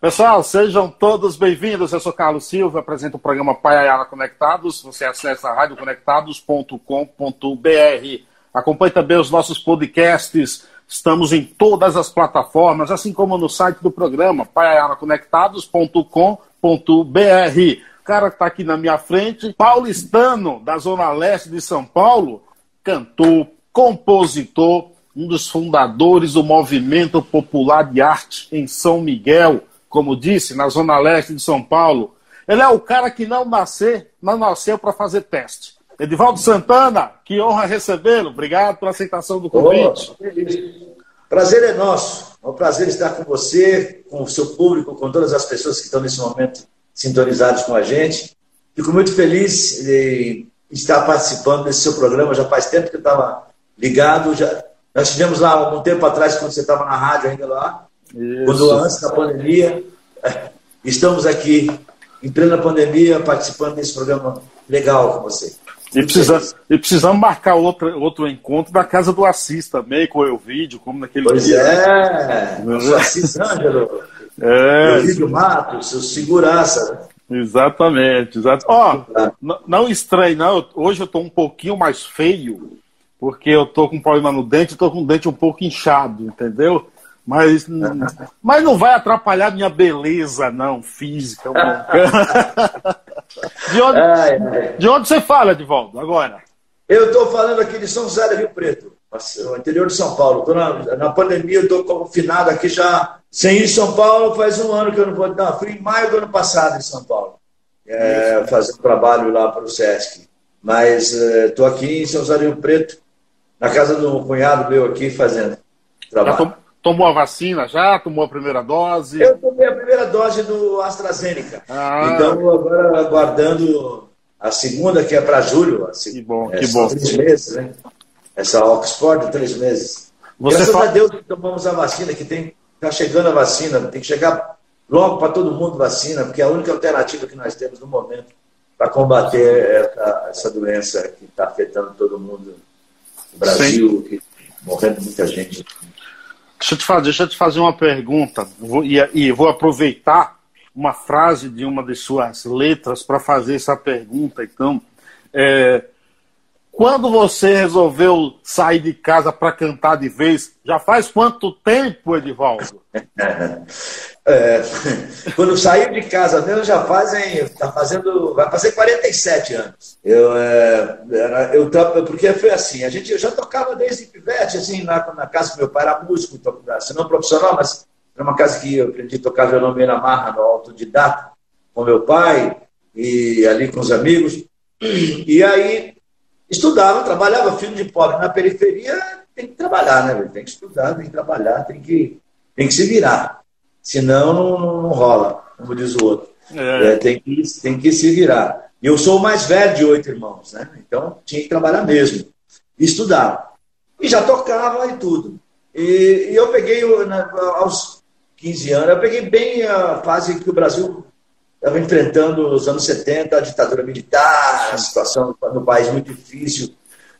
Pessoal, sejam todos bem-vindos. Eu sou Carlos Silva, apresento o programa Paiaiana Conectados. Você acessa radioconectados.com.br. Acompanhe também os nossos podcasts. Estamos em todas as plataformas, assim como no site do programa, paiaianaconectados.com.br. O cara que está aqui na minha frente, paulistano da Zona Leste de São Paulo, cantor, compositor, um dos fundadores do movimento popular de arte em São Miguel como disse, na zona leste de São Paulo. Ele é o cara que não nasceu, não nasceu para fazer teste. Edivaldo Santana, que honra recebê-lo. Obrigado pela aceitação do convite. Oh, prazer é nosso. É um prazer estar com você, com o seu público, com todas as pessoas que estão nesse momento sintonizados com a gente. Fico muito feliz de estar participando desse seu programa. Já faz tempo que eu estava ligado. Já... Nós tivemos lá algum tempo atrás, quando você estava na rádio ainda lá, isso. Quando antes da pandemia, estamos aqui em plena pandemia participando desse programa legal com você. E, precisa, e precisamos marcar outro, outro encontro da casa do Assis também, com o vídeo, como naquele pois dia. é, o Assis Ângelo, é. o vídeo Matos, o segurança. Exatamente, exato. Ó, oh, não estranhe, não. Hoje eu estou um pouquinho mais feio, porque eu estou com um problema no dente, estou com o dente um pouco inchado, entendeu? Mas, mas não vai atrapalhar minha beleza, não, física. de, onde, de onde você fala, Edivaldo, agora? Eu estou falando aqui de São José do Rio Preto, no interior de São Paulo. Tô na, na pandemia, estou confinado aqui já. Sem ir em São Paulo, faz um ano que eu não vou. Não, fui em maio do ano passado em São Paulo, é, fazendo trabalho lá para o SESC. Mas estou é, aqui em São José do Rio Preto, na casa do cunhado meu aqui, fazendo trabalho. Tomou a vacina já? Tomou a primeira dose? Eu tomei a primeira dose do AstraZeneca. Ah. Então, agora aguardando a segunda, que é para julho. Assim, que bom, é, que bom. Três meses, né? Essa Oxford, três meses. Você Graças fala... a Deus que tomamos a vacina, que tem está chegando a vacina, tem que chegar logo para todo mundo vacina, porque é a única alternativa que nós temos no momento para combater essa, essa doença que está afetando todo mundo. O Brasil, que, morrendo muita gente. Deixa eu te fazer, deixa eu te fazer uma pergunta, vou, e, e vou aproveitar uma frase de uma de suas letras para fazer essa pergunta. Então, é, quando você resolveu sair de casa para cantar de vez, já faz quanto tempo, Edivaldo? É, quando saí de casa mesmo, já fazem, tá fazendo, vai fazer 47 anos. Eu, é, era, eu, porque foi assim, a gente, eu já tocava desde pivete, assim, na, na casa do meu pai, era músico, se não profissional, mas era uma casa que eu aprendi a tocar violão meio na marra, no autodidata, com meu pai, e ali com os amigos. E aí, estudava, trabalhava, filho de pobre na periferia, tem que trabalhar, né? Tem que estudar, tem que trabalhar, tem que, tem que se virar. Senão não, não, não rola, como diz o outro. É. É, tem, que, tem que se virar. E eu sou o mais velho de oito irmãos, né? Então tinha que trabalhar mesmo. Estudar. E já tocava e tudo. E, e eu peguei, aos 15 anos, eu peguei bem a fase que o Brasil estava enfrentando nos anos 70 a ditadura militar, a situação no país muito difícil.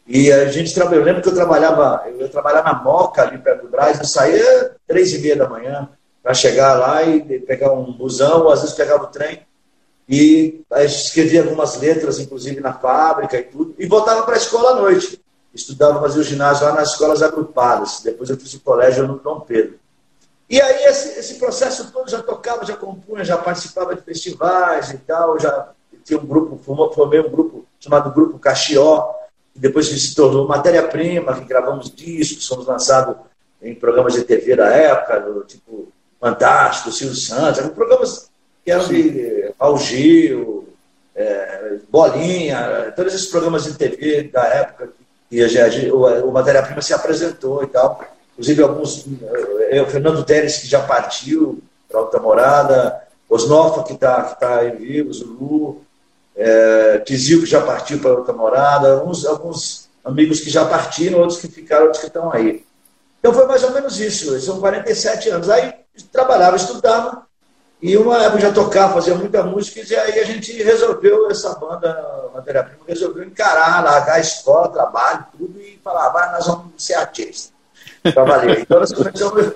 E a gente trabalhou. Eu lembro que eu trabalhava, eu trabalhava na Moca, ali perto do Braz, eu saía três e meia da manhã para chegar lá e pegar um busão, ou às vezes pegava o trem. E escrevia algumas letras, inclusive na fábrica e tudo, e voltava para a escola à noite. Estudava, fazia o ginásio lá nas escolas agrupadas. Depois eu fiz o colégio no Dom Pedro. E aí esse, esse processo todo já tocava, já compunha, já participava de festivais e tal, já tinha um grupo, formei um grupo chamado Grupo Caxió, que depois se tornou Matéria-Prima, que gravamos discos, fomos lançados em programas de TV da época, do tipo Fantástico, Silvio Santos, eram programas que eram de Algil, é, Bolinha, todos esses programas de TV da época, que a, o, o Matéria-Prima se apresentou e tal inclusive alguns, é, o Fernando Teres, que já partiu para outra morada, Osnofa, que está que tá em vivos, o Lu, é, Tizil, que já partiu para outra morada, alguns, alguns amigos que já partiram, outros que ficaram, outros que estão aí. Então foi mais ou menos isso, são 47 anos. Aí trabalhava, estudava, e uma época já tocava, fazia muita música, e aí a gente resolveu, essa banda Matéria Prima, resolveu encarar, largar a escola, trabalho, tudo, e falar, vai, nós vamos ser artistas. Trabalhei. Então nós começamos,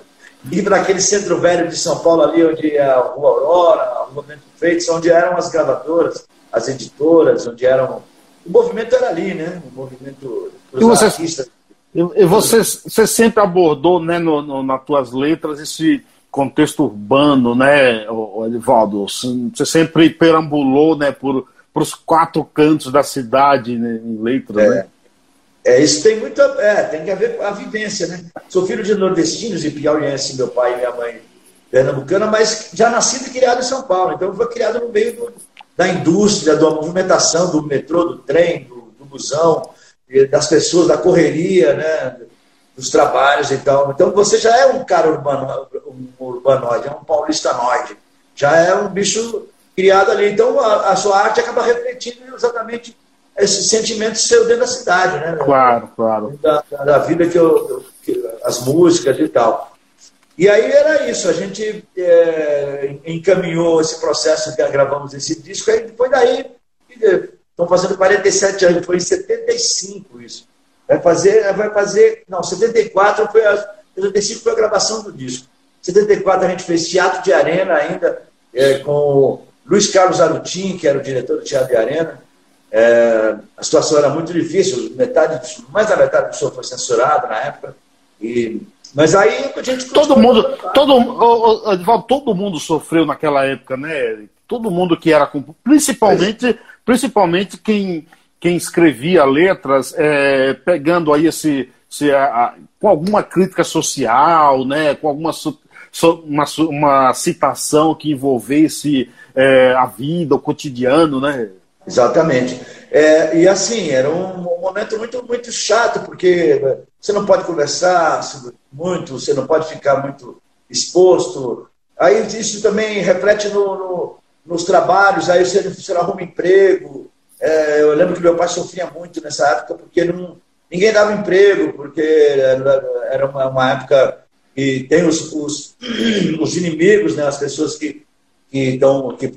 ir para aquele centro velho de São Paulo ali, onde é a Rua Aurora, a Rua Movimento Freitas, onde eram as gravadoras, as editoras, onde eram... O movimento era ali, né? O movimento dos você, artistas. E você, você sempre abordou, né, no, no, nas tuas letras, esse contexto urbano, né, Edivaldo? Você sempre perambulou, né, por, por os quatro cantos da cidade, né, em letras, é. né? É, isso tem muito. É, tem a ver com a vivência, né? Sou filho de nordestinos e piauiense, meu pai e minha mãe pernambucana, mas já nascido e criado em São Paulo. Então, foi criado no meio do, da indústria, da movimentação, do metrô, do trem, do, do busão, das pessoas, da correria, né? Dos trabalhos e tal. Então, você já é um cara urbano, um urbanoide, é um paulistanoide. Já é um bicho criado ali. Então, a, a sua arte acaba refletindo exatamente esse sentimento seu dentro da cidade, né? Claro, claro. Da, da vida que eu, que, as músicas e tal. E aí era isso, a gente é, encaminhou esse processo que gravamos esse disco, aí foi daí, estão fazendo 47 anos, foi em 75 isso. Vai fazer, vai fazer, não, 74 foi a, 75 foi a gravação do disco. 74 a gente fez teatro de arena ainda, é, com Luiz Carlos Arutin, que era o diretor do Teatro de Arena, é, a situação era muito difícil, metade, mais da metade do show foi censurado na época. E, mas aí a gente. Todo mundo, todo, todo mundo sofreu naquela época, né? Todo mundo que era. Principalmente, principalmente quem, quem escrevia letras, é, pegando aí esse. esse a, a, com alguma crítica social, né? Com alguma uma, uma citação que envolvesse é, a vida, o cotidiano, né? Exatamente. É, e assim, era um, momento muito, muito chato, porque você não pode conversar muito, você não pode ficar muito exposto. Aí isso também reflete no, no, nos trabalhos, aí você, você arruma emprego. É, eu lembro que meu pai sofria muito nessa época, porque não, ninguém dava emprego, porque era uma, uma época que tem os, os, os inimigos, né, as pessoas que, que, estão, que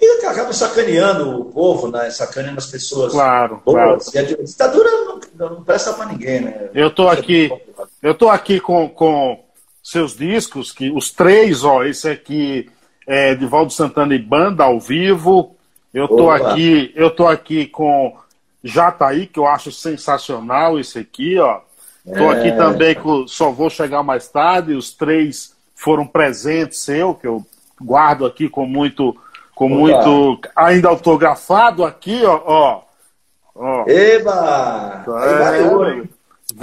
e acaba sacaneando o povo, né? sacaneando as pessoas. Claro, claro. E a ditadura não, não presta para ninguém, né? Eu estou aqui, eu tô aqui com, com seus discos, que os três, ó, esse aqui é de Valdo Santana e Banda ao vivo. Eu tô Opa. aqui, eu tô aqui com Jataí, que eu acho sensacional esse aqui, ó. Tô é... aqui também com Só Vou Chegar Mais Tarde, os três foram presentes seu, que eu guardo aqui com muito com Opa. muito. Ainda autografado aqui, ó. ó, ó. Eba!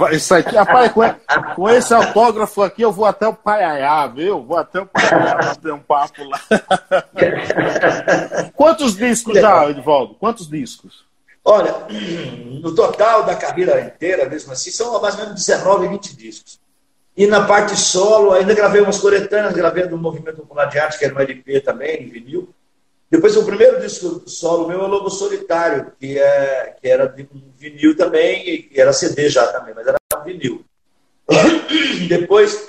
É, isso aqui, rapaz, com, com, esse autógrafo aqui eu vou até o Paiaiá, viu? Vou até o Paiaiá bater um papo lá. Quantos discos já, Edvaldo? Quantos discos? Olha, no total da carreira inteira, mesmo assim, são mais ou menos 19, 20 discos. E na parte solo, ainda gravei umas coletâneas, gravei do Movimento Popular de Arte, que era um LP também, em vinil. Depois, o primeiro disco solo meu é Lobo Solitário, que, é, que era de um vinil também, que era CD já também, mas era vinil. Depois,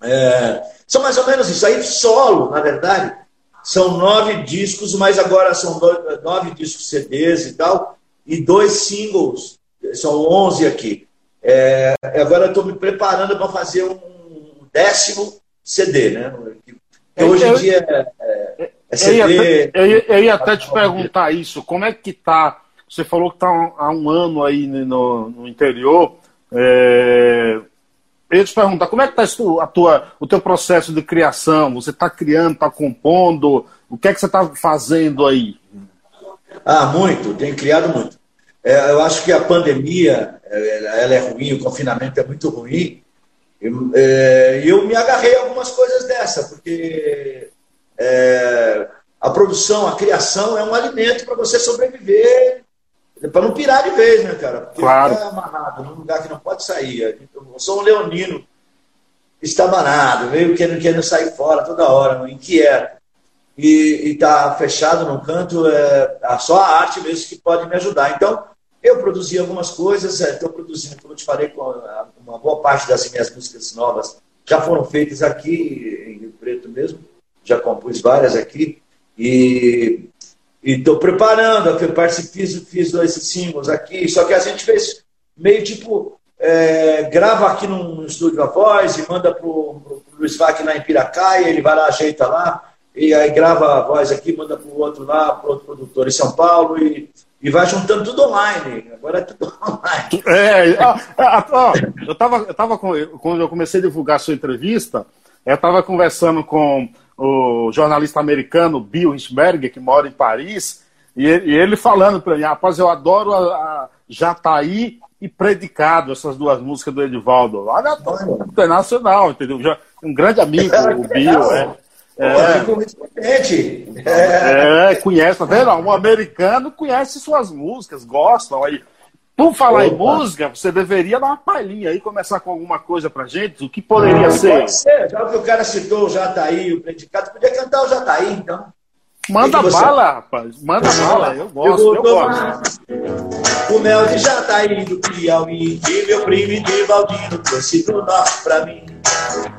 é, são mais ou menos isso aí, solo, na verdade. São nove discos, mas agora são nove discos CDs e tal, e dois singles, são onze aqui. É, agora estou me preparando para fazer um décimo CD, né? Que hoje em dia é, é eu, ia até, eu, ia, eu ia até te perguntar isso. Como é que tá? Você falou que está há um ano aí no, no interior. É, eu ia te perguntar, como é que está a tua, o teu processo de criação? Você está criando, está compondo? O que é que você está fazendo aí? Ah, muito. Tenho criado muito. É, eu acho que a pandemia é, ela é ruim, o confinamento é muito ruim. E eu, é, eu me agarrei a algumas coisas dessa, porque é, a produção, a criação é um alimento para você sobreviver, para não pirar de vez, né, cara? Porque claro. Está amarrado num lugar que não pode sair. Eu sou um leonino, está amarrado, meio querendo, querendo sair fora toda hora, inquieto. E está fechado num canto, é, só a arte mesmo que pode me ajudar. Então, eu produzi algumas coisas, estou é, produzindo, como eu te falei, uma boa parte das minhas músicas novas já foram feitas aqui em Rio Preto mesmo já compus várias aqui, e estou preparando, eu fiz, fiz dois símbolos aqui, só que a gente fez meio tipo é, grava aqui no, estúdio a voz e manda pro, o Luiz Vac lá em Piracaia, ele vai lá, ajeita lá, e aí grava a voz aqui, manda pro outro lá, pro outro produtor em São Paulo, e, e vai juntando tudo online. Agora é tudo online. É, ó, ó, eu tava, eu tava com, quando eu comecei a divulgar a sua entrevista, eu estava conversando com o jornalista americano Bill Hinsberger, que mora em Paris, e ele, falando para mim, rapaz, eu adoro a, a Jataí e Predicado, essas duas músicas do Edivaldo. Lá na internacional, entendeu? Já, um grande amigo, o Bill. É, é, é, conhece, tá vendo? Um americano conhece suas músicas, gostam. Aí, por falar Opa. em música, você deveria dar uma palhinha aí, começar com alguma coisa pra gente. O que poderia ah, ser? Pode ser, já que o cara citou o Jataí, o predicado, podia cantar o Jataí, então. Manda bala, rapaz. Manda bala. Eu gosto, eu, eu gosto. O mel de Jataí do Piauí, que meu primo de Valdino trouxe do norte pra mim.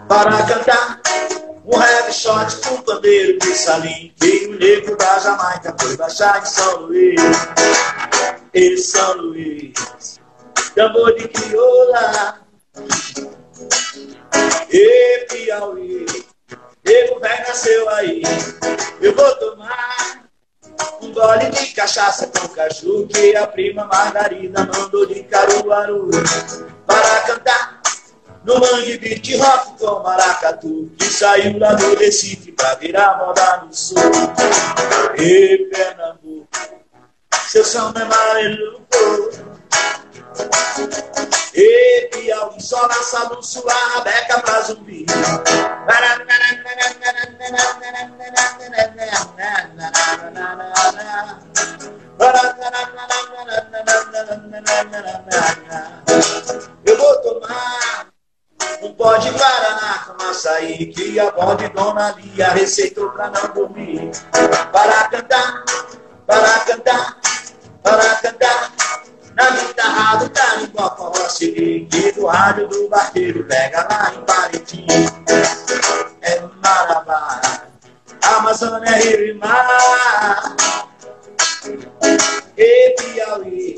Para cantar um rap shot com pandeiro de salim. Que o negro da Jamaica foi baixar em São Luís. Em São Luís. Tambor de crioula. E Piauí. Nego velho nasceu aí. Eu vou tomar um gole de cachaça com caju que a prima Margarida mandou de Caruaru para cantar no mangue beat rock com maracatu que saiu lá do Recife pra virar moda no sul. E Pernambuco, seu som é maluco. E Piauí só na salão sua rabeca pra zumbi. Eu vou tomar um pó de Guaraná com açaí que a avó de Dona Lia receitou pra não dormir. Para cantar, para cantar, para cantar. Na guitarra do carimbó forró que do rádio do barqueiro pega lá em Pariti. É Marabá, Amazônia, Rio e Mar. E Piauí,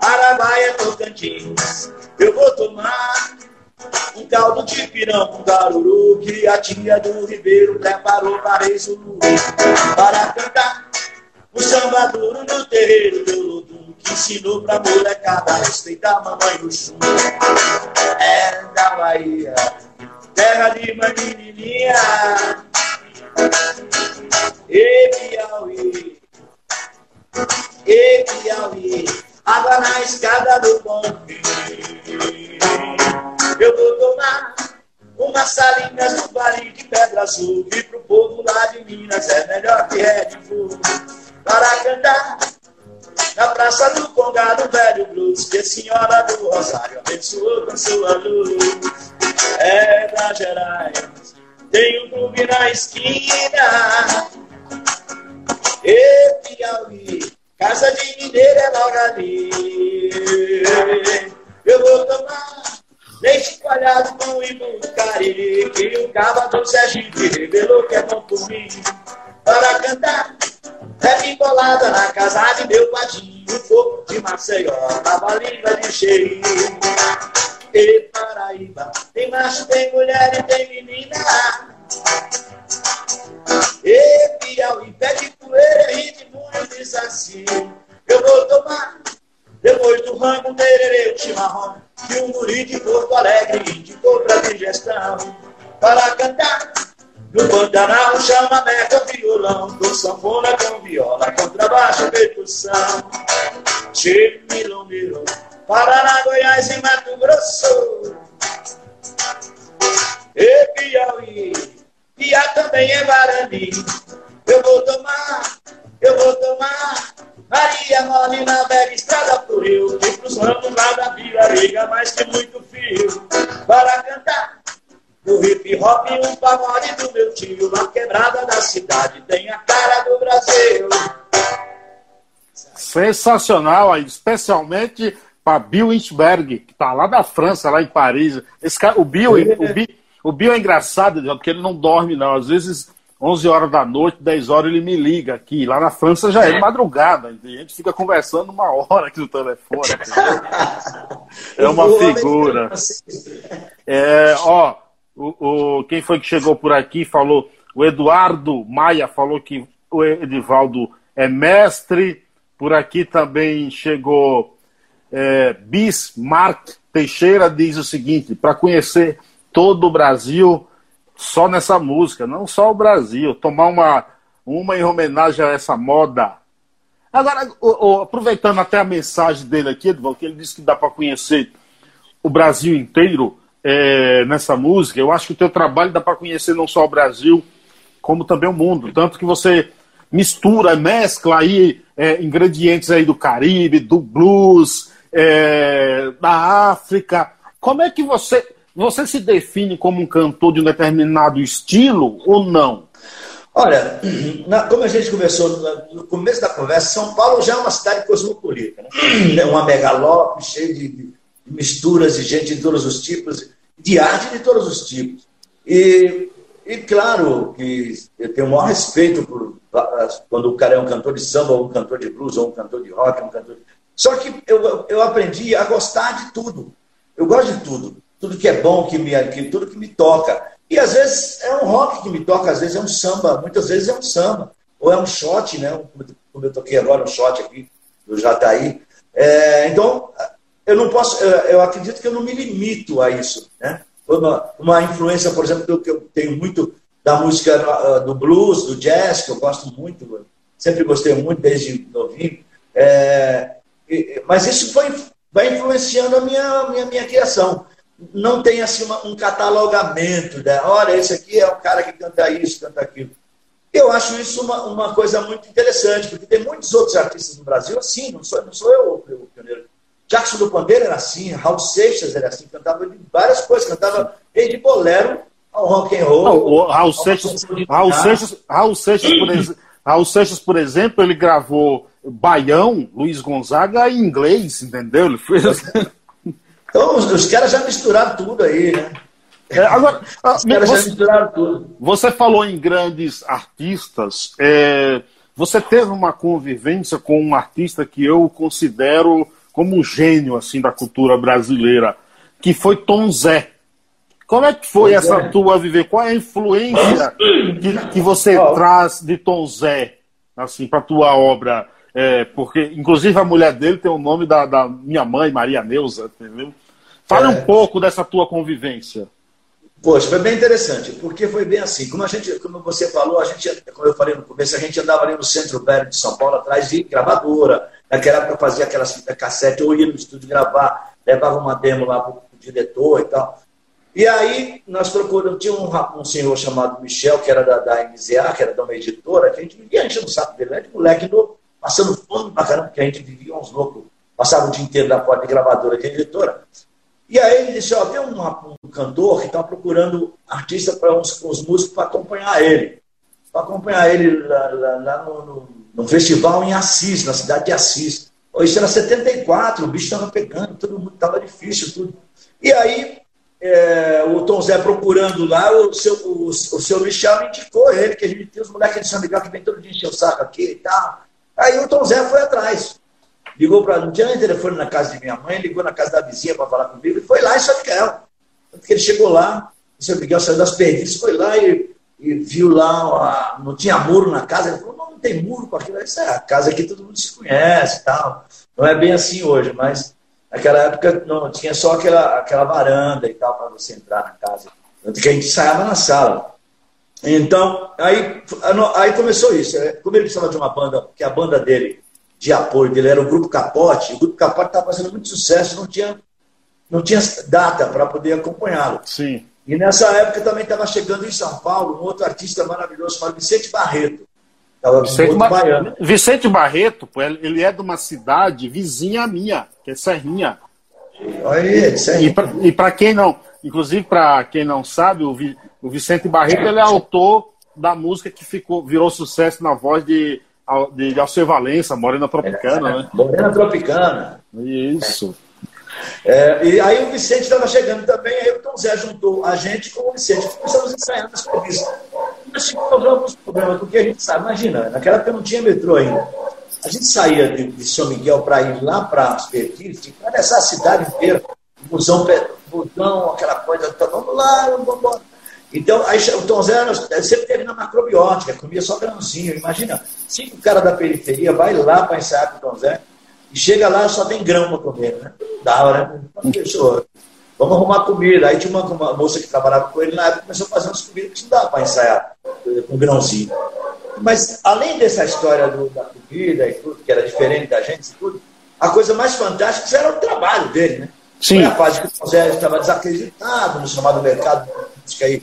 Araguaia, Tocantins. Eu vou tomar um caldo de pirão com garuru que a tia do Ribeiro preparou para Zulu. Para cantar o samba duro no terreiro do Lodum que ensinou pra molecada respeitar mamãe do chum. É da Bahia, terra de menininha. E Piauí, e Piauí, água na escada do bom Eu vou tomar umas salinhas no vale de Pedra Azul. E pro povo lá de Minas é melhor que Red Bull. Para cantar na praça do Congado Velho Blues, que a senhora do Rosário abençoou com sua luz. É da Gerais, tem um clube na esquina. E Piauí, casa de mineiro é logo ali. Eu vou tomar leite coalhado com o do Cariri, que o cava do Sergipe revelou que é bom por mim. Para cantar Rap embolada na casa de meu padinho, fogo de Maceió, tava língua de cheio. E Paraíba, tem macho, tem mulher e tem menina. E Piauí, pé de poeira, e diz assim. Eu vou tomar, depois do ramo, tererê, o chimarrão, que o guri de Porto Alegre indicou pra digestão. Para cantar no Pantanal chama meca violão, com sanfona com viola, contrabaixo, percussão. Chile, milongueiro, Paraná, Goiás e Mato Grosso. E Piauí, Piá também é Guarani. Eu vou tomar, eu vou tomar. Maria Mole na velha estrada pro rio, e pros ramos lá da vila, liga mais que muito fio. Para cantar do hip hop, um pagode do meu tio, na quebrada da cidade, tem a cara do Brasil. Sensacional, especialmente para Bill Inchberg, que está lá da França, lá em Paris. Esse cara, o Bill, o Bill, o Bill é engraçado, porque ele não dorme, não. Às vezes 11 horas da noite, 10 horas ele me liga aqui. Lá na França já é madrugada, a gente fica conversando uma hora aqui no telefone. é uma figura. É, ó, o, o, quem foi que chegou por aqui falou, o Eduardo Maia falou que o Edivaldo é mestre. Por aqui também chegou é, Bismarck Teixeira, diz o seguinte: para conhecer todo o Brasil só nessa música, não só o Brasil, tomar uma, uma em homenagem a essa moda. Agora, o, o, aproveitando até a mensagem dele aqui, Edvaldo, que ele disse que dá para conhecer o Brasil inteiro é, nessa música, eu acho que o teu trabalho dá para conhecer não só o Brasil, como também o mundo. Tanto que você mistura, mescla aí é, ingredientes aí do Caribe, do blues, é, da África. Como é que você você se define como um cantor de um determinado estilo ou não? Olha, na, como a gente começou no começo da conversa, São Paulo já é uma cidade cosmopolita, né? é uma megalópole cheia de, de, misturas de gente de todos os tipos, de arte de todos os tipos. E, e claro que eu tenho o maior respeito por quando o cara é um cantor de samba, ou um cantor de blues, ou um cantor de rock, um cantor. Só que eu, eu aprendi a gostar de tudo. Eu gosto de tudo tudo que é bom, que me, que, tudo que me toca. E às vezes é um rock que me toca, às vezes é um samba, muitas vezes é um samba. Ou é um shot, né? Como eu toquei agora, um shot aqui do Jataí. É, então, eu não posso, eu acredito que eu não me limito a isso, né? Uma, uma influência, por exemplo, que eu tenho muito da música ah, do blues, do jazz, que eu gosto muito, sempre gostei muito desde novinho. É, mas isso foi, vai influenciando a minha, minha, minha criação não tem assim uma, um catalogamento, né? olha, esse aqui é o cara que canta isso, canta aquilo. Eu acho isso uma, uma coisa muito interessante, porque tem muitos outros artistas no Brasil assim, não sou, não sou eu o pioneiro. Jackson do Pandeiro era assim, Raul Seixas era assim, cantava de várias coisas, cantava desde bolero ao rock and roll. Não, o Raul, Seixas, Raul, Seixas, Raul, Seixas, por exemplo, Raul Seixas, por exemplo, ele gravou Baião, Luiz Gonzaga em inglês, entendeu? Ele fez... Então, os, os caras já misturaram tudo aí, né? É, agora, os caras você, já misturaram tudo. Você falou em grandes artistas. É, você teve uma convivência com um artista que eu considero como um gênio assim da cultura brasileira, que foi Tom Zé. Como é que foi pois essa é. tua viver? Qual é a influência que, que você oh. traz de Tom Zé assim, para tua obra? É, porque, inclusive, a mulher dele tem o nome da, da minha mãe, Maria Neuza, entendeu? Fale é... um pouco dessa tua convivência. Poxa, foi bem interessante, porque foi bem assim. Como a gente, como você falou, a gente, como eu falei no começo, a gente andava ali no centro velho de São Paulo atrás de gravadora. Naquela época fazia aquelas fitas cassete, ou ia no estúdio gravar, levava uma demo lá para o diretor e tal. E aí nós procuramos, tinha um, um senhor chamado Michel, que era da, da MZA, que era de uma editora, que a gente vivia enchendo o saco dele, né? de moleque novo, passando fome pra caramba, porque a gente vivia uns loucos, passava o dia inteiro na porta de gravadora de editora. E aí ele disse, ó, tem um, um cantor que está procurando artista para uns, uns, músicos para acompanhar ele. Para acompanhar ele lá, lá, lá no, no, no, festival em Assis, na cidade de Assis. Isso era 74, o bicho estava pegando, todo mundo estava difícil, tudo. E aí é, o Tom Zé procurando lá, o seu, o, o seu Michel indicou ele, que a gente tem os moleques de São Miguel que vem todo dia encher o saco aqui e tal. Aí o Tom Zé foi atrás ligou para. Não tinha nem telefone na casa de minha mãe, ligou na casa da vizinha para falar comigo e foi lá em São Miguel. Porque ele chegou lá, o São Miguel saiu das perdidas, foi lá e, e viu lá, não tinha muro na casa. Ele falou: tem muro com aquilo. Isso é a casa aqui todo mundo se conhece tal. Não é bem assim hoje, mas naquela época não tinha só aquela, aquela varanda e tal para você entrar na casa. Tanto que a gente ensaiava na sala. Então, aí, aí começou isso. É, como ele precisava de uma banda, que a banda dele de apoio dele era o Grupo Capote. O Grupo Capote estava fazendo muito sucesso, não tinha, não tinha data para poder acompanhá-lo. Sim. E nessa época também estava chegando em São Paulo um outro artista maravilhoso chamado Vicente Barreto. Vicente, Bar... Vicente Barreto, ele é de uma cidade vizinha minha, que é Serrinha. Aí, e para quem não, inclusive para quem não sabe, o, Vi, o Vicente Barreto ele é autor da música que ficou, virou sucesso na voz de de, de Alceu Valença, Morena Tropicana, é, né? Morena Tropicana. Isso. É, e aí o Vicente estava chegando também, aí o Tom Zé juntou a gente com o Vicente. Começamos ensaiando as entrevistas. Nós tivemos alguns problemas, porque a gente sabe, imagina, naquela época não tinha metrô ainda. A gente saía de, de São Miguel para ir lá para as Perdizes, tinha que atravessar a cidade inteira, busão, busão, aquela coisa, tá, vamos lá, vamos embora. Então, aí, o Tom Zé sempre teve na macrobiótica, comia só grãozinho. Imagina, cinco caras da periferia vai lá para ensaiar com o Tom Zé e chega lá só tem grão para comer, né? Da hora, né? Fechou. Vamos arrumar comida. Aí tinha uma, uma, moça que trabalhava com ele na época começou a fazer umas comidas que não dava para ensaiar eh, com grãozinho. Mas além dessa história do, da comida e tudo, que era diferente da gente tudo, a coisa mais fantástica era o trabalho dele, né? Sim. Foi a fase que o Zé estava desacreditado no chamado mercado que aí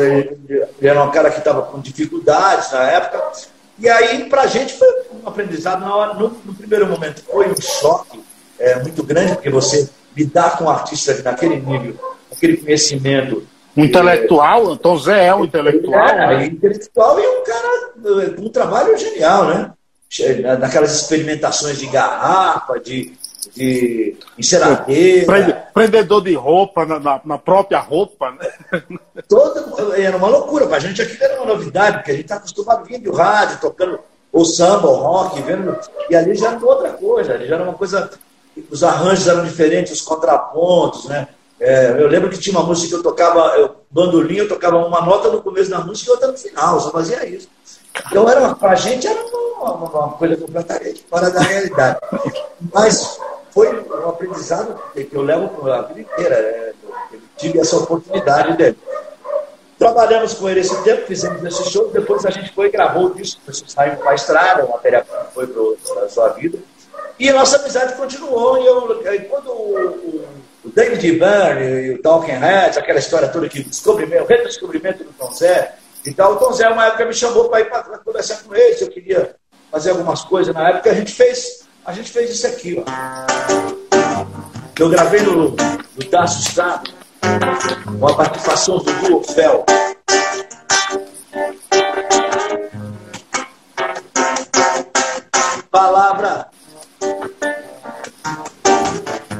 ele era um cara que estava com dificuldades na época. E aí, para a gente, foi um aprendizado na hora. No, no primeiro momento, foi um choque é, muito grande, porque você lidar com um artista naquele nível, aquele conhecimento. Um intelectual, então Zé é um intelectual. É, né? intelectual e um cara com um trabalho genial, né? Naquelas experimentações de garrafa, de, de enceradeira. Prendedor de roupa na, na, na, própria roupa, né? Todo, era uma loucura, para a gente aquilo era uma novidade, porque a gente está acostumado a vir do rádio, tocando o samba, o rock, vendo, e ali já era outra coisa, ali já era uma coisa os arranjos eram diferentes, os contrapontos, né? É, eu lembro que tinha uma música que eu tocava, eu, bandolim, eu tocava uma nota no começo da música e outra no final, só fazia isso. Então, era, pra gente era uma, uma, uma coisa completamente fora da realidade. Mas foi um aprendizado que eu levo a vida inteira. Né? Eu tive essa oportunidade dele. Trabalhamos com ele esse tempo, fizemos esse show, depois a gente foi e gravou o disco, saiu para a estrada, o material foi para a sua vida. E a nossa amizade continuou. E eu, quando o, o David Byrne e o Talking Heads, aquela história toda que descobrimento, redescobrimento do Tom Zé e tal, o Tom Zé, uma época, me chamou para ir para conversar com ele, se eu queria fazer algumas coisas. Na época, a gente fez, a gente fez isso aqui, ó. Eu gravei no, no Estado, com a participação do Duo Fel. Palavra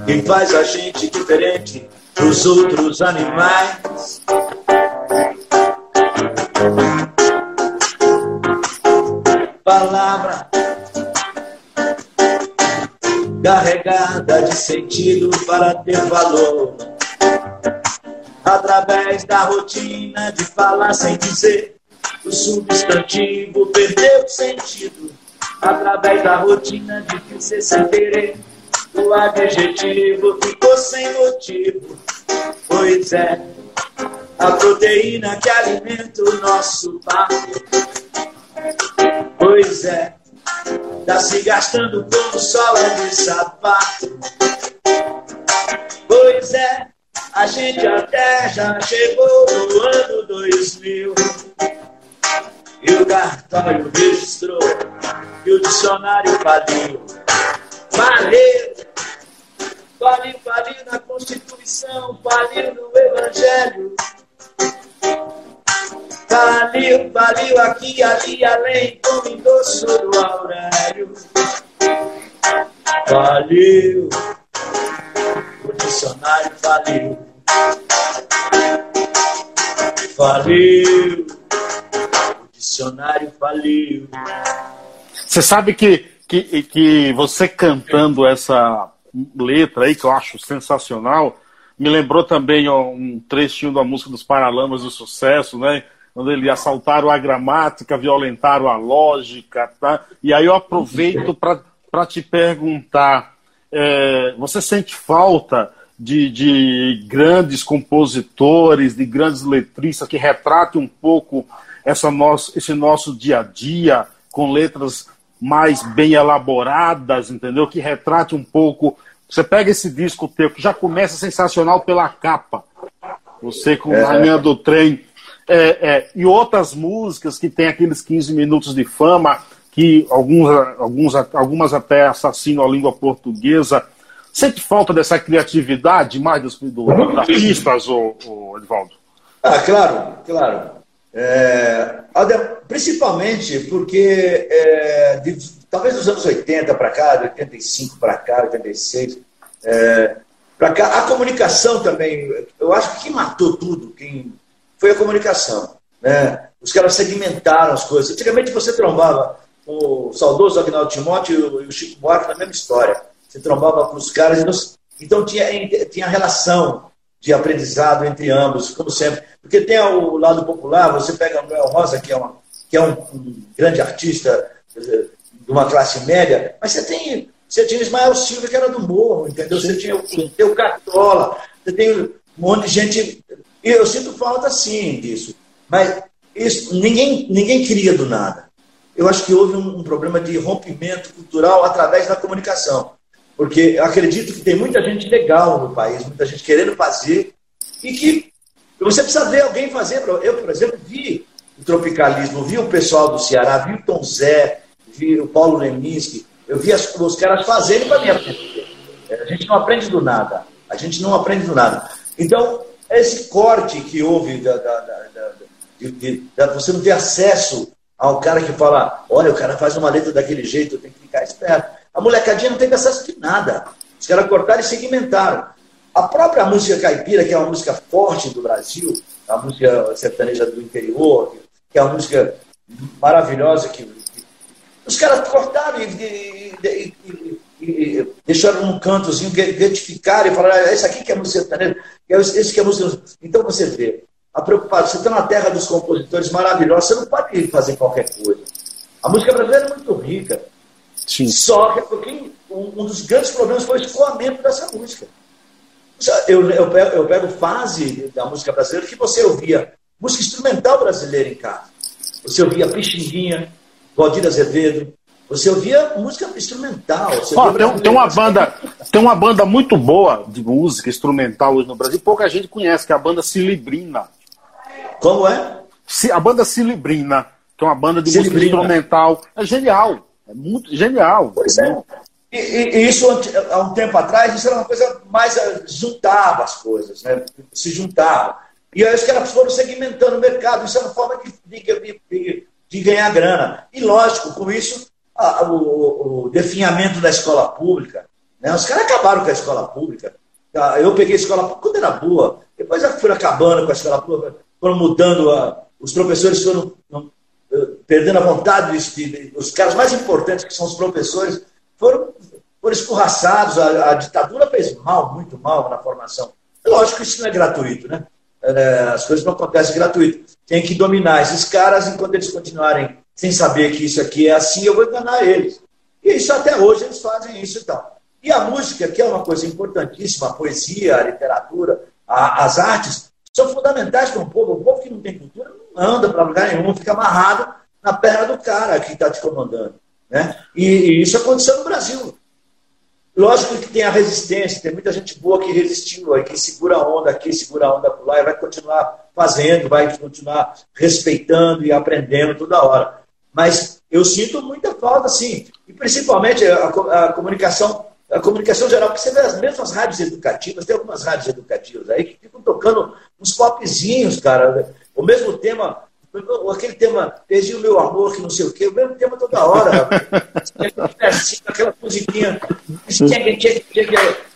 que faz a gente diferente dos outros animais. Palavra carregada de sentido para ter valor. Através da rotina de falar sem dizer, o substantivo perdeu sentido. Através da rotina de dizer sem querer o adjetivo ficou sem motivo. Pois é, a proteína que alimenta o nosso papo. Pois é, tá se gastando como sola de sapato. Pois é, a gente até já chegou no ano 2000. E o cartório registrou, e o dicionário faliu. Valeu! Faliu, faliu na Constituição, faliu no Evangelho. Faliu, faliu aqui, ali, além, com endosso do Aurélio. Faliu, o dicionário faliu. Faliu, o dicionário faliu. Você sabe que que, que você cantando essa letra aí, que eu acho sensacional, me lembrou também ó, um trechinho da música dos Paralamas do Sucesso, né? Quando eles assaltaram a gramática, violentaram a lógica, tá? E aí eu aproveito para te perguntar: é, você sente falta de, de grandes compositores, de grandes letristas que retratem um pouco essa nosso, esse nosso dia a dia com letras mais bem elaboradas, entendeu? Que retrate um pouco. Você pega esse disco teu, que já começa sensacional pela capa. Você com é. Rainha do Trem. É, é, e outras músicas que tem aqueles 15 minutos de fama, que alguns, alguns, algumas até assassinam a língua portuguesa. Sente falta dessa criatividade mais dos, do, dos artistas, ô, ô, Edvaldo? Ah, claro, claro. É, principalmente porque é, de, talvez dos anos 80 para cá, de 85 para cá, 86, é, para cá, a comunicação também, eu acho que quem matou tudo quem, foi a comunicação. Né? os caras segmentaram as coisas. Antigamente você trombava o saudoso Agnaldo Timóteo e o Chico Buarque na mesma história. Você trombava com os caras, então tinha, tinha relação de aprendizado entre ambos, como sempre. Porque tem o lado popular, você pega o Noel Rosa, que é, uma, que é um, um grande artista de uma classe média, mas você tem, você tinha Ismael Silva, que era do morro, entendeu? Você tinha o, o Cartola, você tem um monte de gente. E eu sinto falta, sim, disso. Mas isso, ninguém, ninguém queria do nada eu acho que houve um, um problema de rompimento cultural através da comunicação. Porque eu acredito que tem muita gente legal no país, muita gente querendo fazer, e que você precisa ver alguém fazer. Eu, por exemplo, vi o tropicalismo, vi o pessoal do Ceará, vi o Tom Zé, vi o Paulo Leminski, eu vi as, os caras fazendo para mim aprender. A gente não aprende do nada. A gente não aprende do nada. Então, esse corte que houve da, da, da, de, de, de, você não ter acesso ao cara que fala, olha, o cara faz uma letra daquele jeito, eu tenho que ficar esperto. A molecadinha não tem acesso de nada. Os caras cortaram e segmentaram. A própria música caipira, que é uma música forte do Brasil, a música sertaneja do interior, que é uma música maravilhosa, que, os caras cortaram e, e, e, e, deixaram num cantozinho, identificaram e falaram, ah, esse aqui que é música sertaneja, esse que é música... Então você vê, a preocupação. Você está na terra dos compositores maravilhosos, você não pode fazer qualquer coisa. A música brasileira é muito rica. Sim. Só que é porque um, dos grandes problemas foi o escoamento dessa música. Eu, eu, pego, eu pego fase da música brasileira que você ouvia música instrumental brasileira em casa. Você ouvia Pixinguinha, Valdir Azevedo, você ouvia música instrumental. Tem, tem, uma banda, tem uma banda muito boa de música instrumental hoje no Brasil, pouca gente conhece, que é a banda Cilibrina. Como é? A banda Cilibrina, que é uma banda de Cilibrina. música instrumental. É genial. É muito genial. Pois é. E, e, isso, há um tempo atrás, isso era uma coisa mais. Eh, juntava as coisas, né? Se juntava. E aí os caras foram segmentando o mercado. Isso é uma forma de, de, de, de ganhar grana. E, lógico, com isso, a, o, o, definhamento da escola pública. Né? Os caras acabaram com a escola pública. Eu peguei a escola pública quando era boa. Depois já fui acabando com a escola pública foram mudando, a, os professores foram não, perdendo a vontade, de, de, os caras mais importantes, que são os professores, foram, foram escorraçados, a, a, ditadura fez mal, muito mal na formação. Lógico que isso não é gratuito, né? É, as coisas não acontecem gratuito. Tem que dominar esses caras enquanto eles continuarem sem saber que isso aqui é assim, eu vou enganar eles. E isso até hoje eles fazem isso e tal. E a música, que é uma coisa importantíssima, a poesia, a literatura, a, as artes, são fundamentais para um povo. O povo que não tem cultura anda para lugar nenhum, fica amarrado na perna do cara que está te comandando. Né? E, e, isso aconteceu no Brasil. Lógico que tem a resistência, tem muita gente boa que resistiu, aí, que segura a onda aqui, segura a onda por lá, e vai continuar fazendo, vai continuar respeitando e aprendendo toda hora. Mas eu sinto muita falta, sim. E principalmente a, a comunicação a comunicação geral, porque você vê as mesmas rádios educativas, tem algumas rádios educativas aí que ficam tocando uns popzinhos, cara. O mesmo tema, aquele tema, perdi o meu amor, que não sei o quê, o mesmo tema toda hora. aquela musiquinha,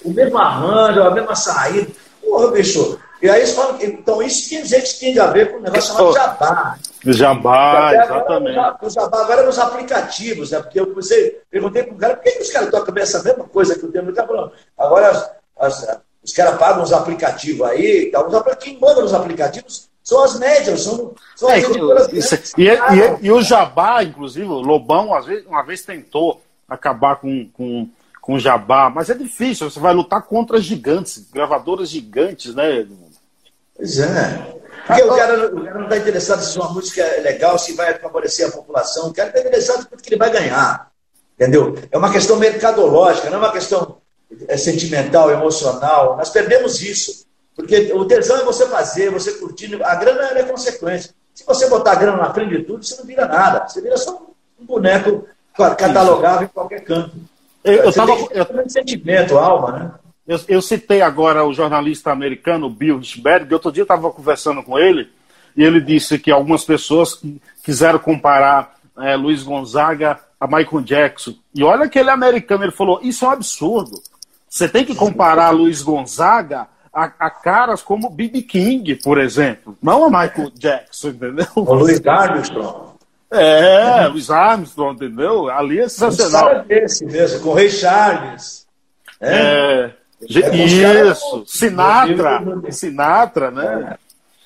o mesmo arranjo, a mesma saída. Porra, bicho. E aí eles falam que, então isso quer dizer que tem a ver com um negócio chamado jabá. Jabá, exatamente. Agora, o jabá agora é nos aplicativos, né? Porque eu comecei, perguntei para o cara, por que, que os caras tocam essa mesma coisa que o tempo está falando? Agora as, as, os caras pagam os aplicativos aí, tá? quem manda nos aplicativos são as médias, são, são é, as isso, e, e, e, o Jabá, inclusive, o Lobão, às vezes, uma vez tentou acabar com, com, com o Jabá, mas é difícil, você vai lutar contra gigantes, gravadoras gigantes, né? Pois é. Porque o cara, o cara não está interessado se uma música é legal, se vai favorecer a população, o cara está interessado no que ele vai ganhar. Entendeu? É uma questão mercadológica, não é uma questão é sentimental, emocional. Nós perdemos isso. Porque o tesão é você fazer, você curtir. A grana é consequência. Se você botar a grana na frente de tudo, você não vira nada. Você vira só um boneco catalogável em qualquer canto. Eu, eu tava, eu... sentimento, alma, né? Eu, eu, citei agora o jornalista americano Bill Richberg. Outro dia eu estava conversando com ele e ele disse que algumas pessoas quiseram comparar é, Luiz Gonzaga a Michael Jackson. E olha que ele é americano. Ele falou: Isso é um absurdo. Você tem que comparar Luiz Gonzaga a, a caras como B.B. King, por exemplo. Não a Michael Jackson, entendeu? O Louis Armstrong. É, Louis Armstrong, entendeu? Ali é sensacional. Um desse mesmo, com o Rei Charles. É. é. Isso, Sinatra, Sinatra, né?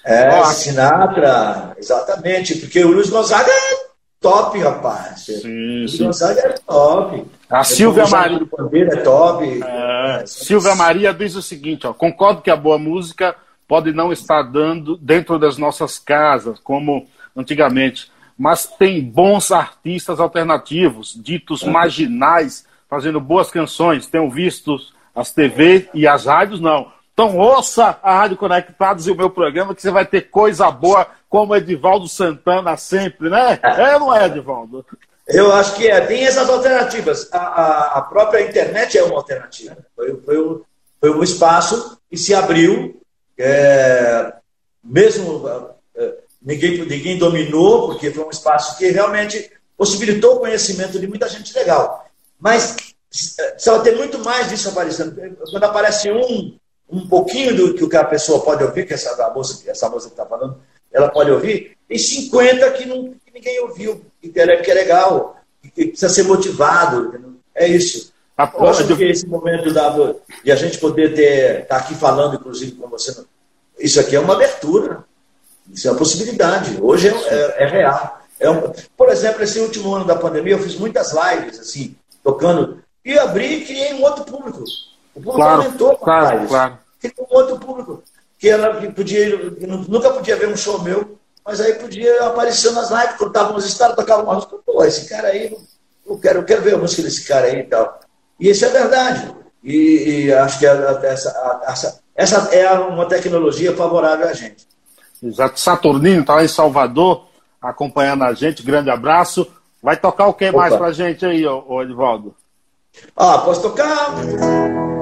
É, Sinatra, exatamente, porque o Luiz Gonzaga é top, rapaz. Sim, o sim. Gonzaga é top. A Silvia Maria. O Pandeiro é top. É, Silvia Maria diz o seguinte: ó, concordo que a boa música pode não estar dando dentro das nossas casas, como antigamente, mas tem bons artistas alternativos, ditos marginais, fazendo boas canções. Tenho visto as TV e as rádios não. Então ouça a Rádio Conectados e o meu programa, que você vai ter coisa boa, como Edivaldo Santana sempre, né? É ou não é, Edivaldo? Eu acho que é. Tem essas alternativas. A, a, a própria internet é uma alternativa. Foi, foi, um, foi um espaço que se abriu, é, mesmo é, ninguém, ninguém dominou, porque foi um espaço que realmente possibilitou o conhecimento de muita gente legal. Mas Precisava ter muito mais disso aparecendo. Quando aparece um, um pouquinho do que a pessoa pode ouvir, que essa moça, essa moça que está falando, ela pode ouvir, tem 50 que, não, ninguém ouviu, é, que é legal, que precisa ser motivado. É isso. Eu acho que esse momento da, de a gente poder ter, estar tá aqui falando, inclusive, com você, isso aqui é uma abertura. Isso é uma possibilidade. Hoje é, é, é real. É um, por exemplo, esse último ano da pandemia, eu fiz muitas lives, assim, tocando e abri e criei um outro público. O público claro, aumentou, claro, claro. Criei um outro público. Que ela que podia, que nunca podia ver um show meu, mas aí podia aparecer nas lives, contava umas histórias, tocava uma música. Pô, esse cara aí, eu quero, eu quero ver a música desse cara aí e tal. E isso é verdade. E, e acho que essa, essa, essa é uma tecnologia favorável a gente. Exato. Saturnino está lá em Salvador, acompanhando a gente. Grande abraço. Vai tocar o que mais pra gente aí, ô, ô Edvaldo? Ah, posso tocar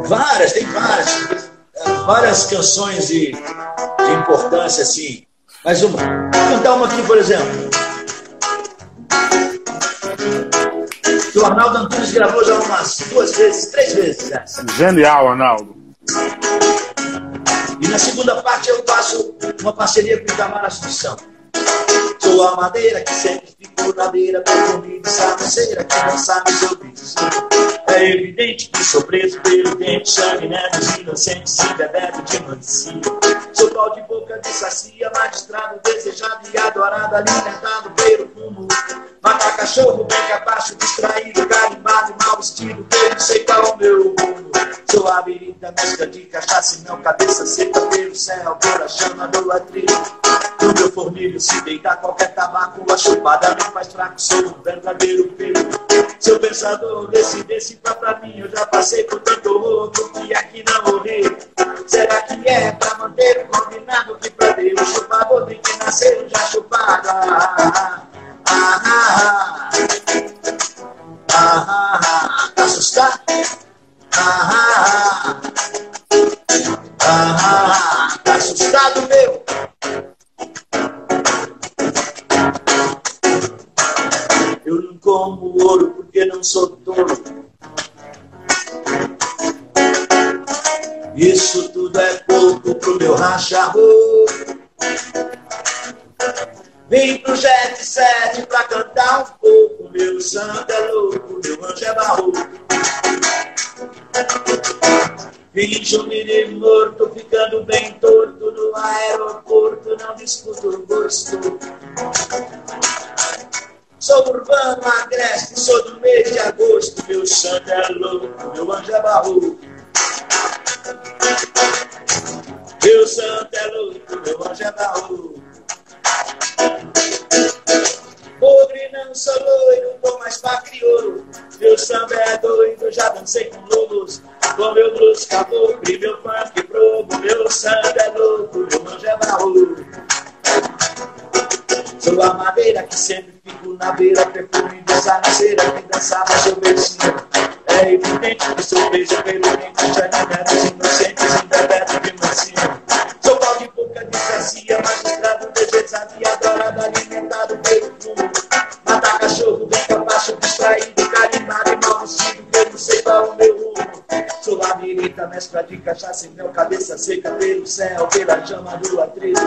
várias, tem várias, várias canções de, de importância, assim. Mais uma. Vou cantar uma aqui, por exemplo. Que o Arnaldo Antunes gravou já umas duas vezes, três vezes. Essa. Genial, Arnaldo. E na segunda parte eu faço uma parceria com o Itamar Assunção. Sou a madeira que sempre ficou na beira, perfume de sabuceira que não sabe os ouvidos. É evidente que sou preso pelo dente, netos inocentes se bebendo de mansinho. Sou pau de boca de sacia, magistrado desejado e adorado, alimentado pelo fumo. Matar cachorro bem capacho, distraído, carimbado e mal vestido, eu não sei qual é o meu rumo. Sou a birita, mescla de cachaça e não cabeça seca pelo céu, pela chama do latrilho. No meu fornilho se deitar qualquer tabaco, a chupada me faz fraco, sou um verdadeiro filho. Seu pensador decidesse pra, pra mim, eu já passei por tanto horror, que aqui não morri. Será que é pra manter o combinado que pra Deus chupado tem que nascer já chupado? Ah, ah, ah, ah, ah, ah, tá assustado? Ah, ah, ah, ah, tá assustado, meu? Eu não como ouro porque não sou touro. Isso tudo é pouco pro meu rachador. Vim pro Jet 7 pra cantar um pouco. Meu santo é louco, meu anjo é barroco. Finge um menino morto, ficando bem torto no aeroporto. Não discuto o gosto. Sou urbano, agreste, sou do mês de agosto. Meu santo é louco, meu anjo é barroco. Meu santo é louco, meu anjo é barroco. Pobre não sou loiro, tô mais pra crioulo. Meu samba é doido, já dancei com lobos. Com meu blues caboclo e meu funk probo. Meu samba é louco, meu anjo é barroco. Sou a madeira que sempre na beira, perfume dessa naceira que dançava seu beijinho. É evidente que sou beijo pelo dente de animais inocentes, interpreto de mansinho. Sou pau de boca de sacia, magistrado desejado e adorado, alimentado pelo fumo. Matar cachorro, bem capacho, distraído, carimbado e mal vestido, que eu não sei qual é o meu rumo. Sou a mirita, mescla de cachaça e meu cabeça seca pelo céu, pela chama do atrito.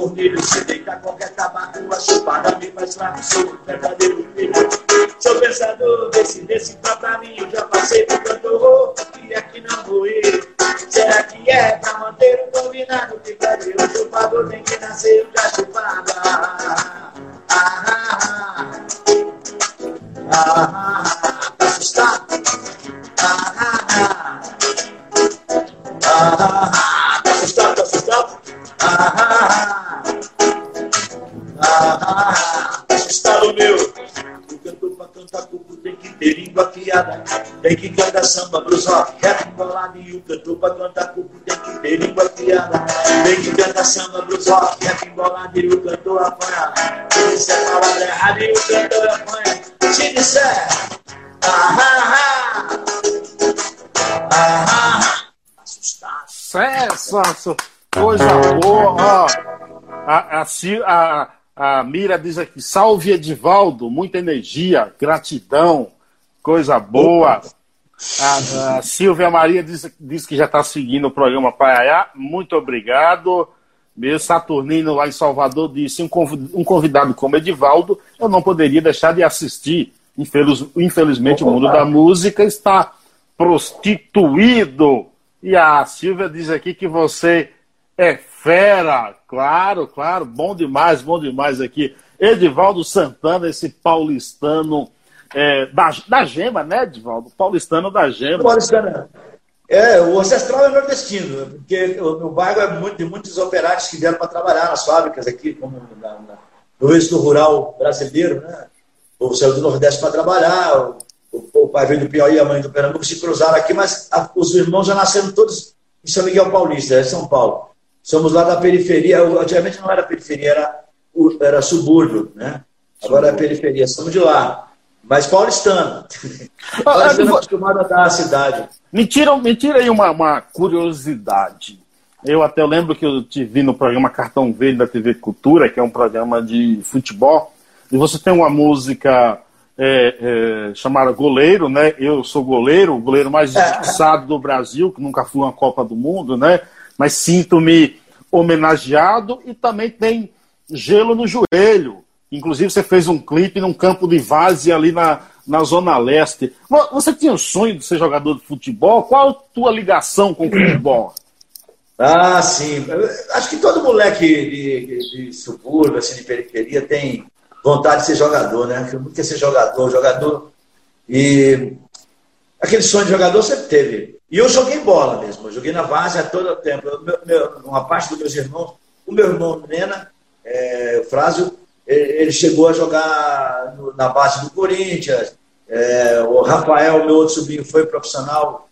O se deita qualquer tabaco, a chupada me faz fraco, sou um verdadeiro filho. Sou pensador desse, desse caminho, já passei por horror, e aqui não vou. Será que é pra manter o combinado? Que cadê o chupador tem que nascer da chupada? Ah, ah, ah, ah, ah, tá assustado? Ah, ah, ah, ah, ah, tem língua afiada, tem que cantar samba pros rock, rap embolado e o cantor pra cantar cuco tem que ter língua afiada, tem que cantar samba pros rock, rap embolado e o cantor apanha. Se disser palavra errada e o cantor apanha, se disser, ah, ah, ah, ah, ah, ah, assustado. Sucesso! Coisa boa! Ó, a, a, a, a Mira diz aqui: salve Edivaldo, muita energia, gratidão, coisa boa. A, a Silvia Maria diz, diz que já está seguindo o programa Paiaiá, muito obrigado. Meu Saturnino lá em Salvador disse: um convi- um convidado como Edivaldo, eu não poderia deixar de assistir. Infeliz- infelizmente, o mundo da música está prostituído. E a Silvia diz aqui que você é fera. Claro, claro, bom demais, bom demais aqui. Edivaldo Santana, esse paulistano é, da, da Gema, né, Edivaldo? Paulistano da Gema. Paulistana. É, o ancestral é nordestino, porque o meu bairro é muito, de muitos operários que vieram para trabalhar nas fábricas aqui, como na, na, no êxito rural brasileiro, né? O povo saiu do Nordeste para trabalhar, o, o, o pai veio do Piauí e a mãe do Pernambuco se cruzaram aqui, mas a, os irmãos já nasceram todos em São Miguel Paulista, é São Paulo. Somos lá da periferia, antigamente não era periferia, era, era subúrbio, né? Agora é periferia, somos de lá. Mas paulistano. paulistano acostumado a dar a cidade. Me tira, me tira aí uma, uma curiosidade. Eu até lembro que eu te vi no programa Cartão Verde da TV Cultura, que é um programa de futebol, e você tem uma música é, é, chamada Goleiro, né? Eu sou goleiro, o goleiro mais injustiçado do Brasil, que nunca fui uma Copa do Mundo, né? Mas sinto-me homenageado e também tem Gelo no Joelho. Inclusive, você fez um clipe num campo de várzea ali na, na Zona Leste. Você tinha o sonho de ser jogador de futebol? Qual a tua ligação com o futebol? Ah, sim. Acho que todo moleque de, de, subúrbio, assim, de periferia, tem vontade de ser jogador, né? Muito quer ser jogador, jogador. E aquele sonho de jogador sempre teve. E eu joguei bola mesmo, eu joguei na várzea todo o tempo. Meu, meu, uma parte dos meus irmãos, o meu irmão Nena, é, o Frásio, ele chegou a jogar no, na base do Corinthians. É, o Rafael, meu outro sobrinho, foi profissional,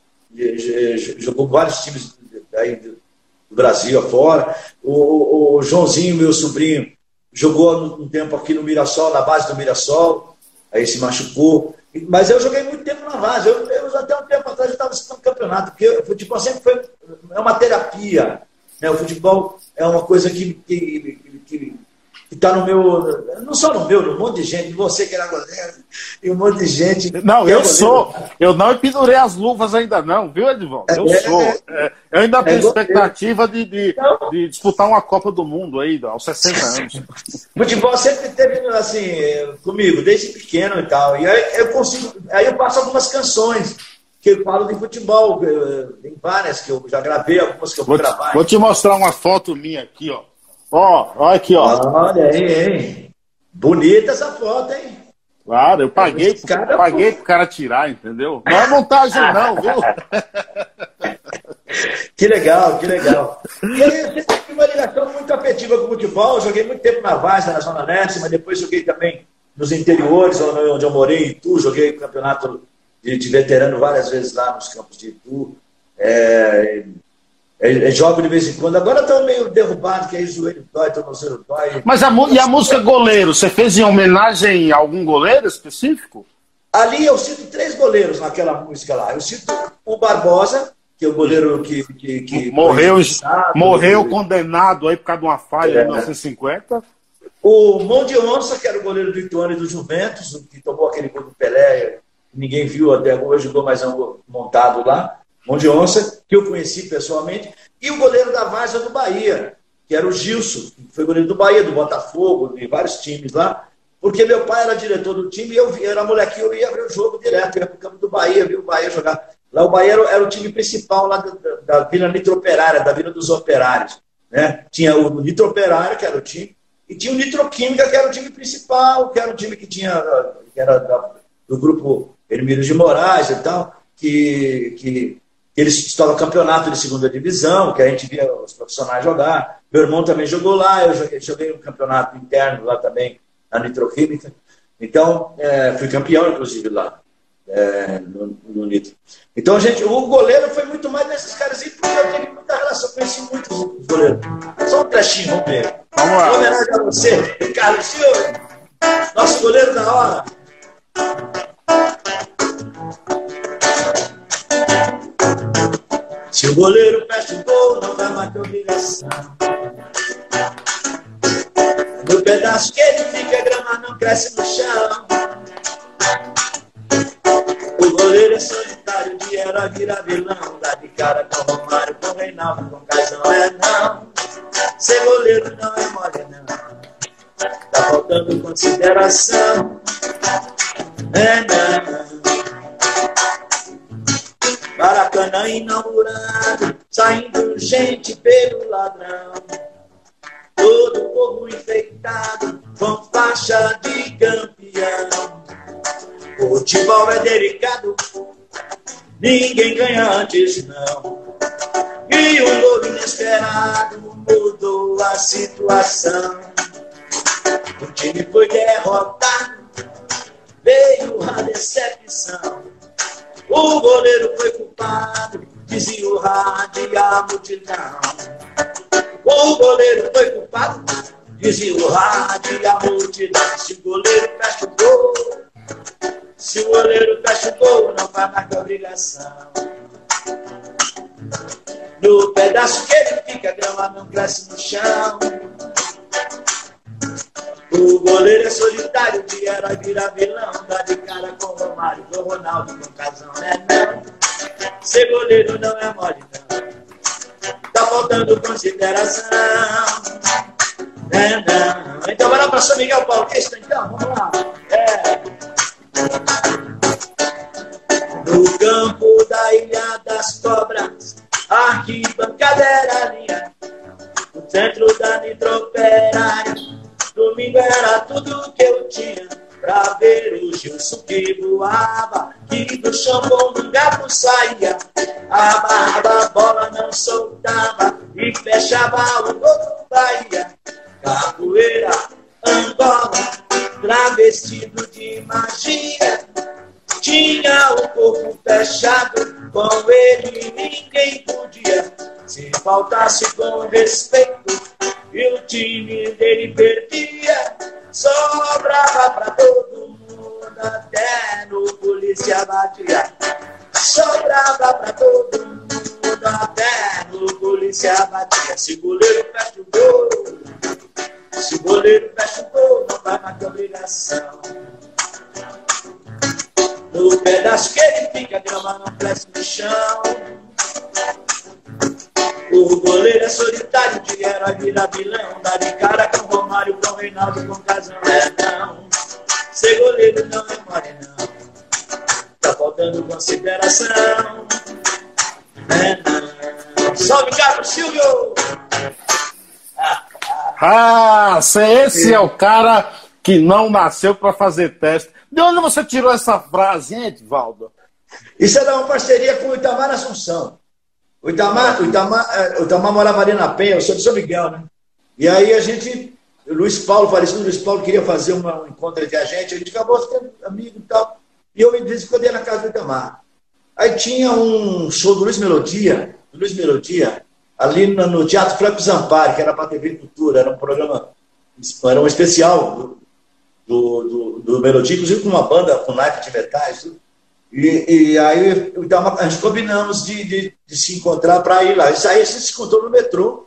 jogou vários times aí do Brasil afora. O, o Joãozinho, meu sobrinho, jogou um tempo aqui no Mirassol, na base do Mirassol, aí se machucou. Mas eu joguei muito tempo na base. Eu, atrás eu estava assistindo campeonato, porque o futebol sempre foi é uma terapia. Né? O futebol é uma coisa que, que, que que está no meu. Não só no meu, no monte de gente, você que era goleiro, e um monte de gente. Não, eu sou. Eu não pendurei as luvas ainda, não, viu, Edvaldo? Eu é, sou. É, eu ainda tenho é expectativa de, de, então, de, disputar uma Copa do Mundo aí, aos 60 anos. Futebol sempre teve assim, comigo, desde pequeno e tal. E aí eu consigo. Aí eu passo algumas canções que eu falo de futebol. Tem várias que eu já gravei, algumas que eu vou, vou gravar. Vou te mostrar uma foto minha aqui, ó. Ó, olha aqui, ó. Olha aí, hein? Bonita essa foto, hein? Claro, eu paguei, cara, paguei pro cara tirar, entendeu? Não é montagem, não, viu? que legal, que legal. E aí, você tem uma ligação muito afetiva com o futebol. Eu joguei muito tempo na Várzea, na Zona Leste, mas depois joguei também nos interiores, onde eu morei, em Itu. Joguei campeonato de, de veterano várias vezes lá nos campos de Itu. É, é, é, jogo de vez em quando. Agora estou meio derrubado, que aí joelho dói, tornozelo dói. Mas a, e a música goleiro, você fez em homenagem a algum goleiro específico? Ali eu cito três goleiros naquela música lá. Eu cito o Barbosa, que é o goleiro que. que, que morreu morreu que... condenado aí por causa de uma falha é. em 1950. O Mão de Onça, que era o goleiro do Ituano e do Juventus, que tomou aquele gol do Pelé, ninguém viu até hoje, mais um montado lá. Mão de Onça, que eu conheci pessoalmente, e o goleiro da Várzea do Bahia, que era o Gilson, que foi goleiro do Bahia, do Botafogo, de vários times lá, porque meu pai era diretor do time e eu, era molequinho, eu ia ver o jogo direto, ia o campo do Bahia, ver o Bahia jogar. Lá o Bahia era, o time principal lá da, da, da Vila da Vila dos Operários. Né? Tinha o Nitroperário, que era o time, e tinha o Nitroquímica, que era o time principal, que era o time que tinha, que era da, do grupo Hermílio de Moraes e tal, que, que eles estavam no campeonato de segunda divisão, que a gente via os profissionais jogar. Meu irmão também jogou lá, eu joguei, joguei um campeonato interno lá também, na Nitroquímica. Então, é, fui campeão, inclusive, lá, é, no, no, Nitro. Então, gente, o goleiro foi muito mais desses caras aí, porque eu tive muita relação, conheci muito os goleiros. Só um trechinho, vamos ver. Vamos lá. homenagem a você, Ricardo Silva, nosso goleiro da hora. Se o goleiro fecha o gol, não vai mais ter obrigação. No pedaço que ele fica, a grama não cresce no chão. O goleiro é solitário, de herói vira vilão. Dá de cara com Romário, com Reinaldo, com Casão, é não. Ser goleiro não é mole, não. Tá faltando consideração. É. Maracanã inaugurado, saindo gente pelo ladrão. Todo o povo enfeitado com faixa de campeão. O futebol é delicado, ninguém ganha antes não. E um gol inesperado mudou a situação. O time foi derrotado, veio a decepção. O goleiro foi culpado, dizia o rádio e a multidão. O goleiro foi culpado, dizia o rádio e a multidão. Se o goleiro fecha o gol, se o goleiro fecha o gol, não vai mais ter obrigação. No pedaço que ele fica, a grama não cresce no chão. O goleiro é solitário, de herói vira vilão. Dá de cara com o Romário, com o Ronaldo, com o Casão, né? Não. Ser goleiro não é mole, não. Tá faltando consideração. Né, não. Então vai lá para São Miguel Paulista, então, vamos lá. É. No campo da Ilha das Cobras, arquibancada era linha. No centro da nitroperária ver o Gilson que voava, que do chão como um gato saía. A barba, a bola não soltava e fechava o gol Bahia. Capoeira, Angola, travestido de magia. Tinha o corpo fechado, com ele ninguém podia. Se faltasse com respeito, Ah, esse é o cara que não nasceu para fazer teste. De onde você tirou essa frase, hein, Edvaldo? Isso é da uma parceria com o Itamar Assunção. O Itamar, o Itamar, é, o Itamar morava ali na Penha, eu sou de São Miguel, né? E aí a gente, o Luiz Paulo, falecido Luiz Paulo, queria fazer uma, um encontro entre a gente, a gente acabou ficando amigo e tal. E eu, me disse na casa do Itamar. Aí tinha um show do Luiz Melodia, do Luiz Melodia, ali no, no Teatro Franco Zampari, que era para a TV Cultura, era um programa, era um especial do, do, do, Melodia, inclusive com uma banda com naipe de metais. E, e aí então, a gente combinamos de, de, de se encontrar para ir lá. Isso aí a gente se encontrou no metrô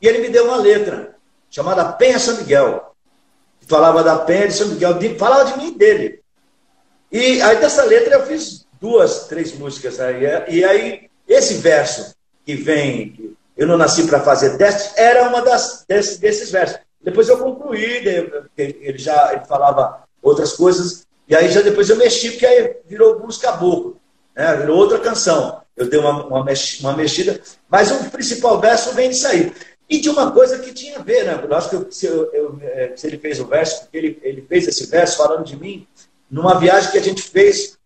e ele me deu uma letra chamada Penha São Miguel. Falava da Penha de São Miguel, de, falava de mim e dele. E aí dessa letra eu fiz duas, três músicas aí. E aí esse verso que vem, eu não nasci para fazer teste, era uma das desses, desses versos. Depois eu concluí, ele já ele falava outras coisas, e aí já depois eu mexi, porque aí virou Busca Caboclo, né? virou outra canção. Eu dei uma, uma, uma mexida, mas o principal verso vem disso aí. E de uma coisa que tinha a ver, né? Eu acho que se, eu, eu, é, se ele fez o verso, porque ele, ele fez esse verso falando de mim, numa viagem que a gente fez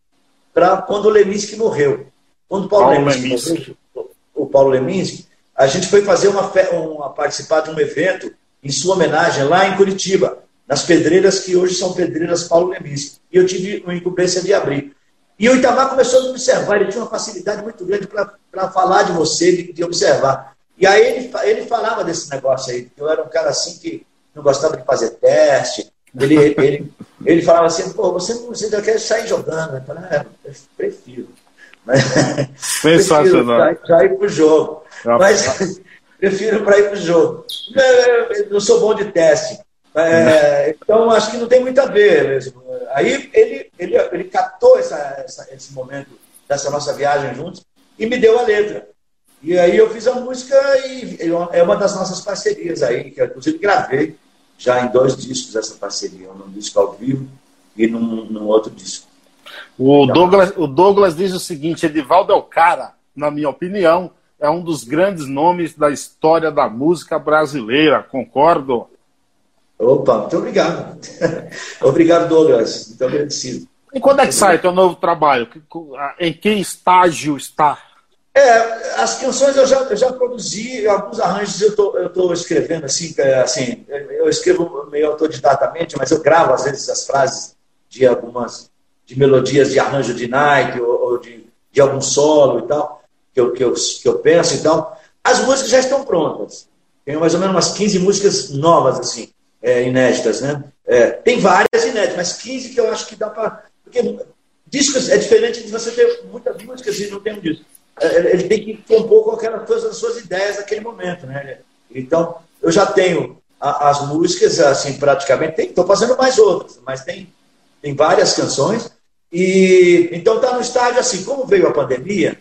para quando o Leminski morreu. Quando o Paulo, Paulo Leminski, Leminski. Morreu, o Paulo Leminski, a gente foi fazer uma, uma participar de um evento em sua homenagem lá em Curitiba, nas pedreiras que hoje são pedreiras Paulo Leminski. E eu tive uma incumbência de abrir. E o Itamar começou a me observar, ele tinha uma facilidade muito grande para falar de você, de, de, observar. E aí ele, ele falava desse negócio aí, eu era um cara assim que não gostava de fazer teste. Ele, ele, ele falava assim, pô, você, você já quer sair jogando. Eu falei, é, prefiro. Mas, Sensacional. Já ir para o jogo. Mas prefiro para ir para o jogo. Não sou bom de teste. É, então, acho que não tem muito a ver mesmo. Aí ele, ele, ele captou essa, essa, esse momento dessa nossa viagem juntos e me deu a letra. E aí eu fiz a música e é uma das nossas parcerias aí, que eu inclusive gravei já em dois discos essa parceria, num disco ao vivo e num, num outro disco. O, então, Douglas, o Douglas diz o seguinte: Edivaldo é o cara, na minha opinião, é um dos grandes nomes da história da música brasileira, concordo? Opa, muito obrigado. obrigado, Douglas. Muito agradecido. E quando é que sai teu novo trabalho? Em que estágio está? É, as canções eu já, eu já produzi, alguns arranjos eu tô, estou escrevendo assim, é, assim, eu escrevo meio autodidatamente, mas eu gravo às vezes as frases de algumas de melodias de arranjo de Nike ou, ou de, de algum solo e tal, que eu, que, eu, que eu penso e tal. As músicas já estão prontas. Tenho mais ou menos umas 15 músicas novas, assim é, inéditas, né? É, tem várias inéditas, mas 15 que eu acho que dá para. Porque discos é diferente de você ter muitas músicas e não tem um disco. É, ele tem que compor com aquelas coisas, as suas ideias naquele momento, né? Então, eu já tenho a, as músicas, assim, praticamente. Estou fazendo mais outras, mas tem, tem várias canções. E então está no estágio assim, como veio a pandemia,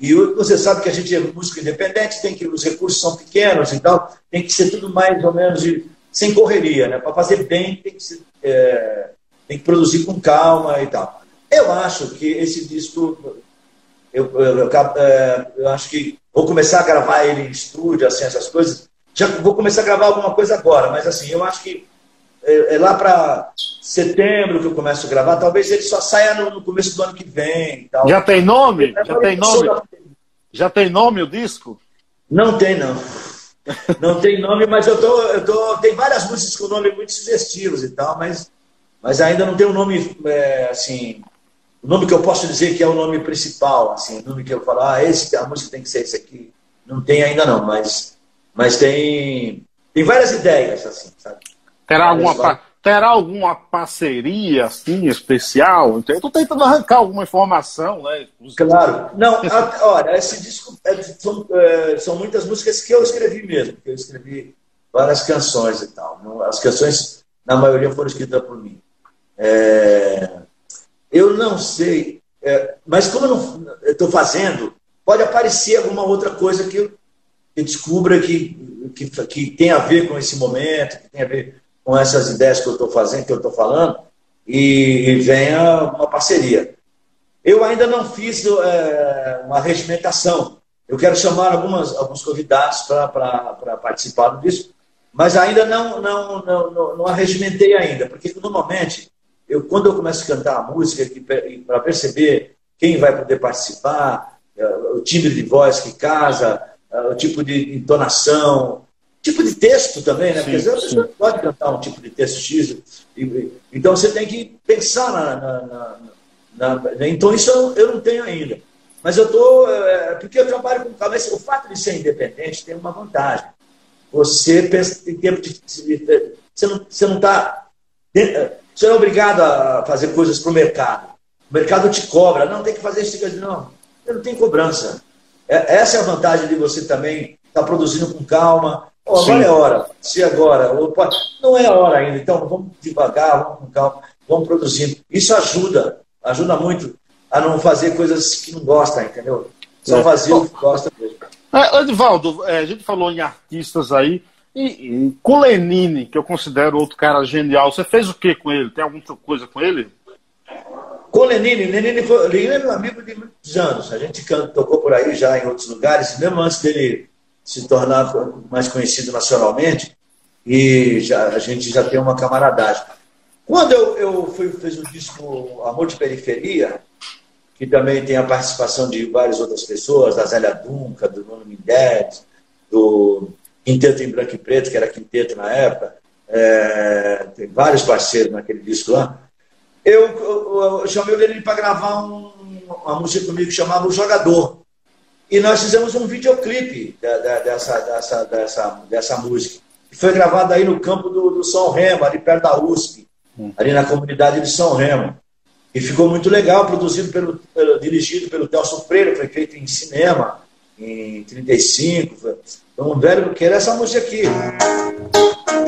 e você sabe que a gente é músico independente, tem que os recursos são pequenos e tal, tem que ser tudo mais ou menos de sem correria, né? Para fazer bem tem que, se, é, tem que produzir com calma e tal. Eu acho que esse disco, eu, eu, eu, é, eu, acho que vou começar a gravar ele em estúdio, assim, essas coisas. Já vou começar a gravar alguma coisa agora, mas assim, eu acho que é, é lá para setembro que eu começo a gravar, talvez ele só saia no, no começo do ano que vem. Tal. Já tem nome? Já tem nome? Já tem nome o disco? Não tem, não. Não tem nome, mas eu tô, eu tô. Tem várias músicas com nome muito sugestivos e tal, mas, mas ainda não tem um nome é, assim. O nome que eu posso dizer que é o nome principal, assim, o nome que eu falo, ah, esse, a música tem que ser esse aqui. Não tem ainda não, mas, mas tem, tem várias ideias, assim, sabe? Terá alguma, terá alguma parceria assim especial? Eu estou tentando arrancar alguma informação, né? Claro. Não, a, olha, esse disco é, são, é, são muitas músicas que eu escrevi mesmo, que eu escrevi várias canções e tal. As canções, na maioria, foram escritas por mim. É, eu não sei, é, mas como eu estou fazendo, pode aparecer alguma outra coisa que eu, que descubra que, que, que tem a ver com esse momento, que tem a ver com essas ideias que eu estou fazendo, que eu estou falando, e, e, venha uma parceria. Eu ainda não fiz é, uma regimentação. Eu quero chamar algumas, alguns convidados para participar disso, mas ainda não, não, não, não, não arregimentei ainda, porque normalmente, eu, quando eu começo a cantar a música, para perceber quem vai poder participar, é, o timbre de voz que casa, é, o tipo de entonação, tipo de texto também, né? Sim, Porque às vezes você pode cantar um tipo de texto X. E, então você tem que pensar na. na, na, na então isso eu, eu, não tenho ainda. Mas eu estou. É, porque eu trabalho com cabeça. O fato de ser independente tem uma vantagem. Você pensa em tempo de. Você não está. Você não, tá, você não é obrigado a fazer coisas para o mercado. O mercado te cobra. Não, tem que fazer isso. Não, não tenho cobrança. É, essa é a vantagem de você também estar tá produzindo com calma, Oh, agora é hora, se agora, opa, não é a hora ainda, então vamos devagar, vamos com calma, vamos produzindo. Isso ajuda, ajuda muito a não fazer coisas que não gosta, entendeu? São é. Vazio gosta mesmo. É, Edivaldo, é, a gente falou em artistas aí, e, e com Lenine, que eu considero outro cara genial, você fez o que com ele? Tem alguma coisa com ele? Com Lenine, Lenine foi, Lenine é meu amigo de muitos anos. A gente tocou por aí já em outros lugares, mesmo antes dele se tornar mais conhecido nacionalmente, e já, a gente já tem uma camaradagem. Quando eu, eu fui, fiz o disco Amor de Periferia, que também tem a participação de várias outras pessoas, da Zélia Dunca, do Nuno Mendes, do Quinteto em Branco e Preto, que era quinteto na época, é, tem vários parceiros naquele disco lá. Eu, eu, eu chamei o Lenine para gravar um, uma música comigo que chamava O Jogador. E nós fizemos um videoclipe da, da, dessa, dessa, dessa, dessa música. Foi gravado aí no campo do, do São Remo, ali perto da USP ali na comunidade de São Remo. E ficou muito legal, produzido pelo, pelo dirigido pelo Telson Freire, foi feito em cinema, em 35. Então, um velho que era essa música aqui.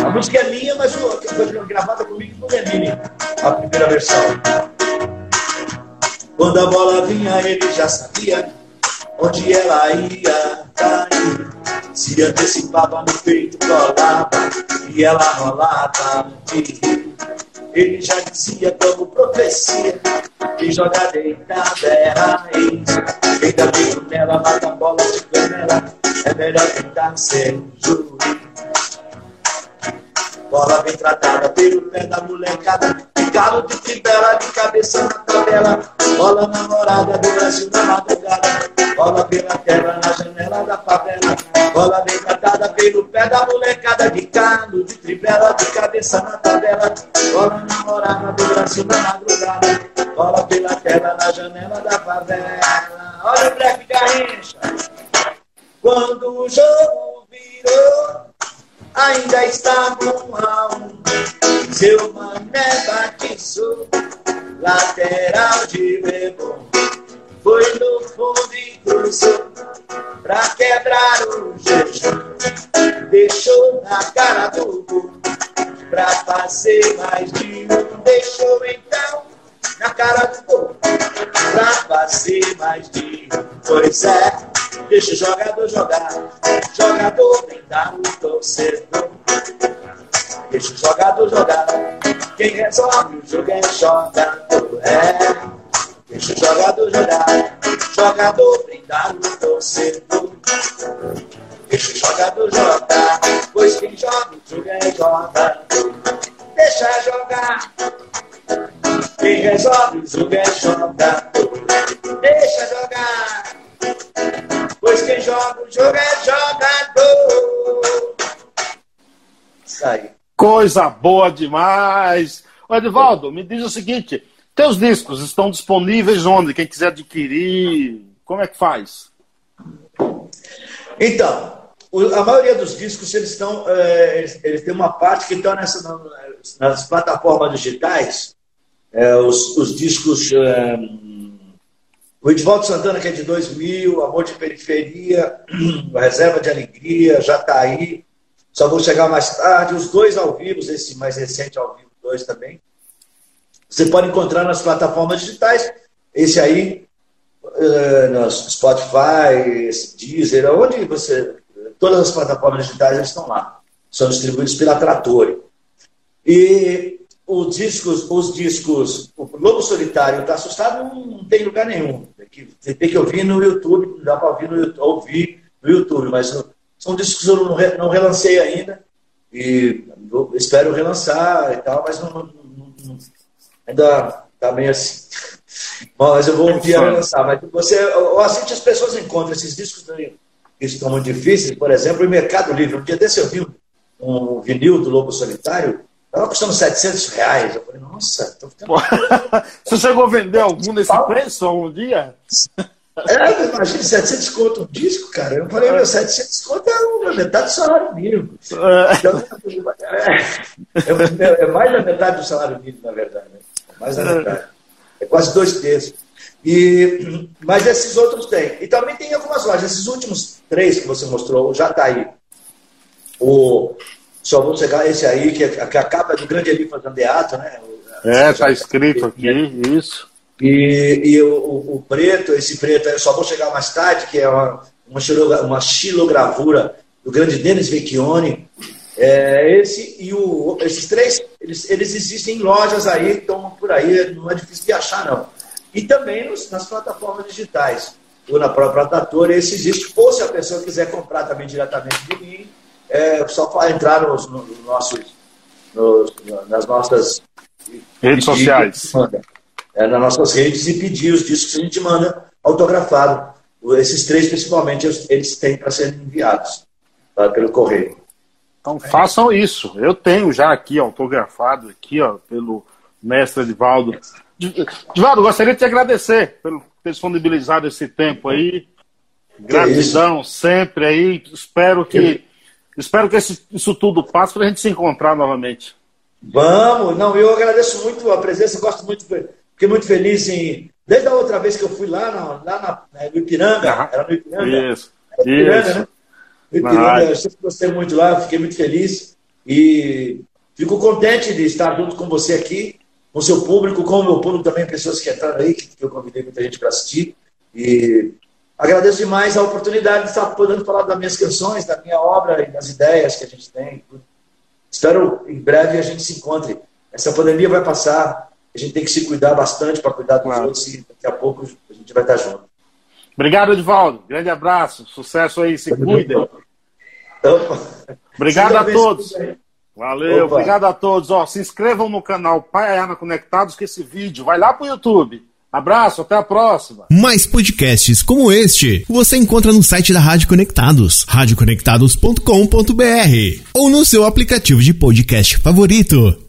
A música é minha, mas foi gravada comigo no Lenine, a primeira versão. Quando a bola vinha, ele já sabia onde ela ia cair. Se antecipava no peito, colava, e ela rolava de rir. Ele já dizia como profecia que joga deitada é raiz. Deita dentro nela, mata a bola de canela. É melhor tentar ser juiz. Bola bem tratada pelo pé da molecada. Picado de fibela, de cabeça na tabela. Bola namorada do Brasil na madrugada. Bola pela terra na janela da favela. Bola bem tratada pelo pé da molecada. De cano, de tribela, de cabeça na tabela. Bola namorada do Brasil na madrugada. Bola pela terra na janela da favela. Olha o Black Garrincha. Quando o jogo virou ainda estavam a um. Seu mané batizou, lateral de Lebon. Foi no fundo cruzou pra quebrar o jejum. Deixou na cara do gol pra fazer mais de um. Deixou então na cara do gol pra fazer mais de um. Pois é, deixa o jogador jogar. Jogador vem dar o torcedor. Deixa o jogador jogar. Quem resolve o jogo é jogador. É. Jogador jogar. Jogador vem dar o torcedor. Deixa o jogador jogar. Pois quem joga o jogo é jogador. Deixa jogar. Quem resolve o jogo é jogador. Deixa jogar. Pois quem joga o jogo é jogador. Isso aí. Coisa boa demais. Edivaldo, me diz o seguinte: teus discos estão disponíveis onde? Quem quiser adquirir, como é que faz? Então, a maioria dos discos eles estão, é, eles têm uma parte que estão nessa, nas plataformas digitais. É, os, os, discos é, o Edvaldo Santana, que é de 2000, Amor de Periferia, Reserva de Alegria, Jataí, só vou chegar mais tarde, os dois ao vivo, esse mais recente ao vivo, dois também. Você pode encontrar nas plataformas digitais, esse aí, uh, no Spotify, Deezer, onde você. Todas as plataformas digitais estão lá. São distribuídos pela Trattori. E os discos, os discos, o Lobo Solitário está assustado, não, não, tem lugar nenhum. Você tem que ouvir no YouTube, não dá para ouvir no, ouvir no YouTube, mas são discos que eu não, não relancei ainda. E espero relançar e tal, mas não, não, ainda está meio assim. Mas eu vou ouvir a relançar. Mas você, assim que as pessoas encontram esses discos que estão muito difíceis, por exemplo, o Mercado Livre. Um dia desse eu vi um vinil do Lobo Solitário Estava custando 700 reais. Eu falei, nossa, tô ficando. Você chegou a vender algum nesse preço um dia? É, imagina, 700 conto um disco, cara. Eu falei, meu, 700 conto é metade do salário mínimo. É. Então, é, é, é, mais da metade do salário mínimo, na verdade. Né? Mais da metade. É quase dois terços. E, mas esses outros tem. E também tem algumas lojas. Esses últimos três que você mostrou, já está aí. O só vou chegar esse aí, que, é, que a capa é do grande Elifas Andeato, né? É, tá escrito aqui, isso. E, e o, o, preto, esse preto, eu só vou chegar mais tarde, que é uma, uma, uma xilogravura do grande Denis Vecchione. É, esse e o, esses três, eles, eles existem em lojas aí, estão por aí, não é difícil de achar, não. E também nos, nas plataformas digitais, ou na própria Dator, esse existe. Ou se a pessoa quiser comprar também diretamente de mim, é só entrar nos, nos nossos, nos, nas nossas redes sociais. É, nas nossas redes e pedir os discos que a gente manda autografado. Esses três, principalmente, eles têm para serem enviados tá, pelo correio. Então façam isso. Eu tenho já aqui autografado aqui, ó, pelo mestre Edivaldo. Edivaldo, gostaria de te agradecer pelo ter disponibilizado esse tempo aí. Gratidão sempre aí. Espero que espero que isso tudo passe para a gente se encontrar novamente. Vamos, não, eu agradeço muito a presença, gosto muito, fiquei muito feliz em. Desde a outra vez que eu fui lá, na, lá na, no Ipiranga, era no Ipiranga. Isso, Ipiranga, isso. Né? Ipiranga, eu sempre gostei muito lá, fiquei muito feliz e fico contente de estar junto com você aqui, com o seu público, com o meu público também, pessoas que entraram aí, que eu convidei muita gente para assistir. E agradeço demais a oportunidade de estar podendo falar das minhas canções, da minha obra e das ideias que a gente tem. Espero em breve a gente se encontre. Essa pandemia vai passar, a gente tem que se cuidar bastante para cuidar dos claro. outros e daqui a pouco a gente vai estar junto. Obrigado, Edvaldo. Grande abraço. Sucesso aí. Se cuidem. Obrigado a todos. Valeu, Opa. obrigado a todos. Ó, se inscrevam no canal Pai Ayana Conectados, que esse vídeo vai lá pro YouTube. Abraço, até a próxima. Mais podcasts como este você encontra no site da Rádio Conectados, radioconectados.com.br ou no seu aplicativo de podcast favorito.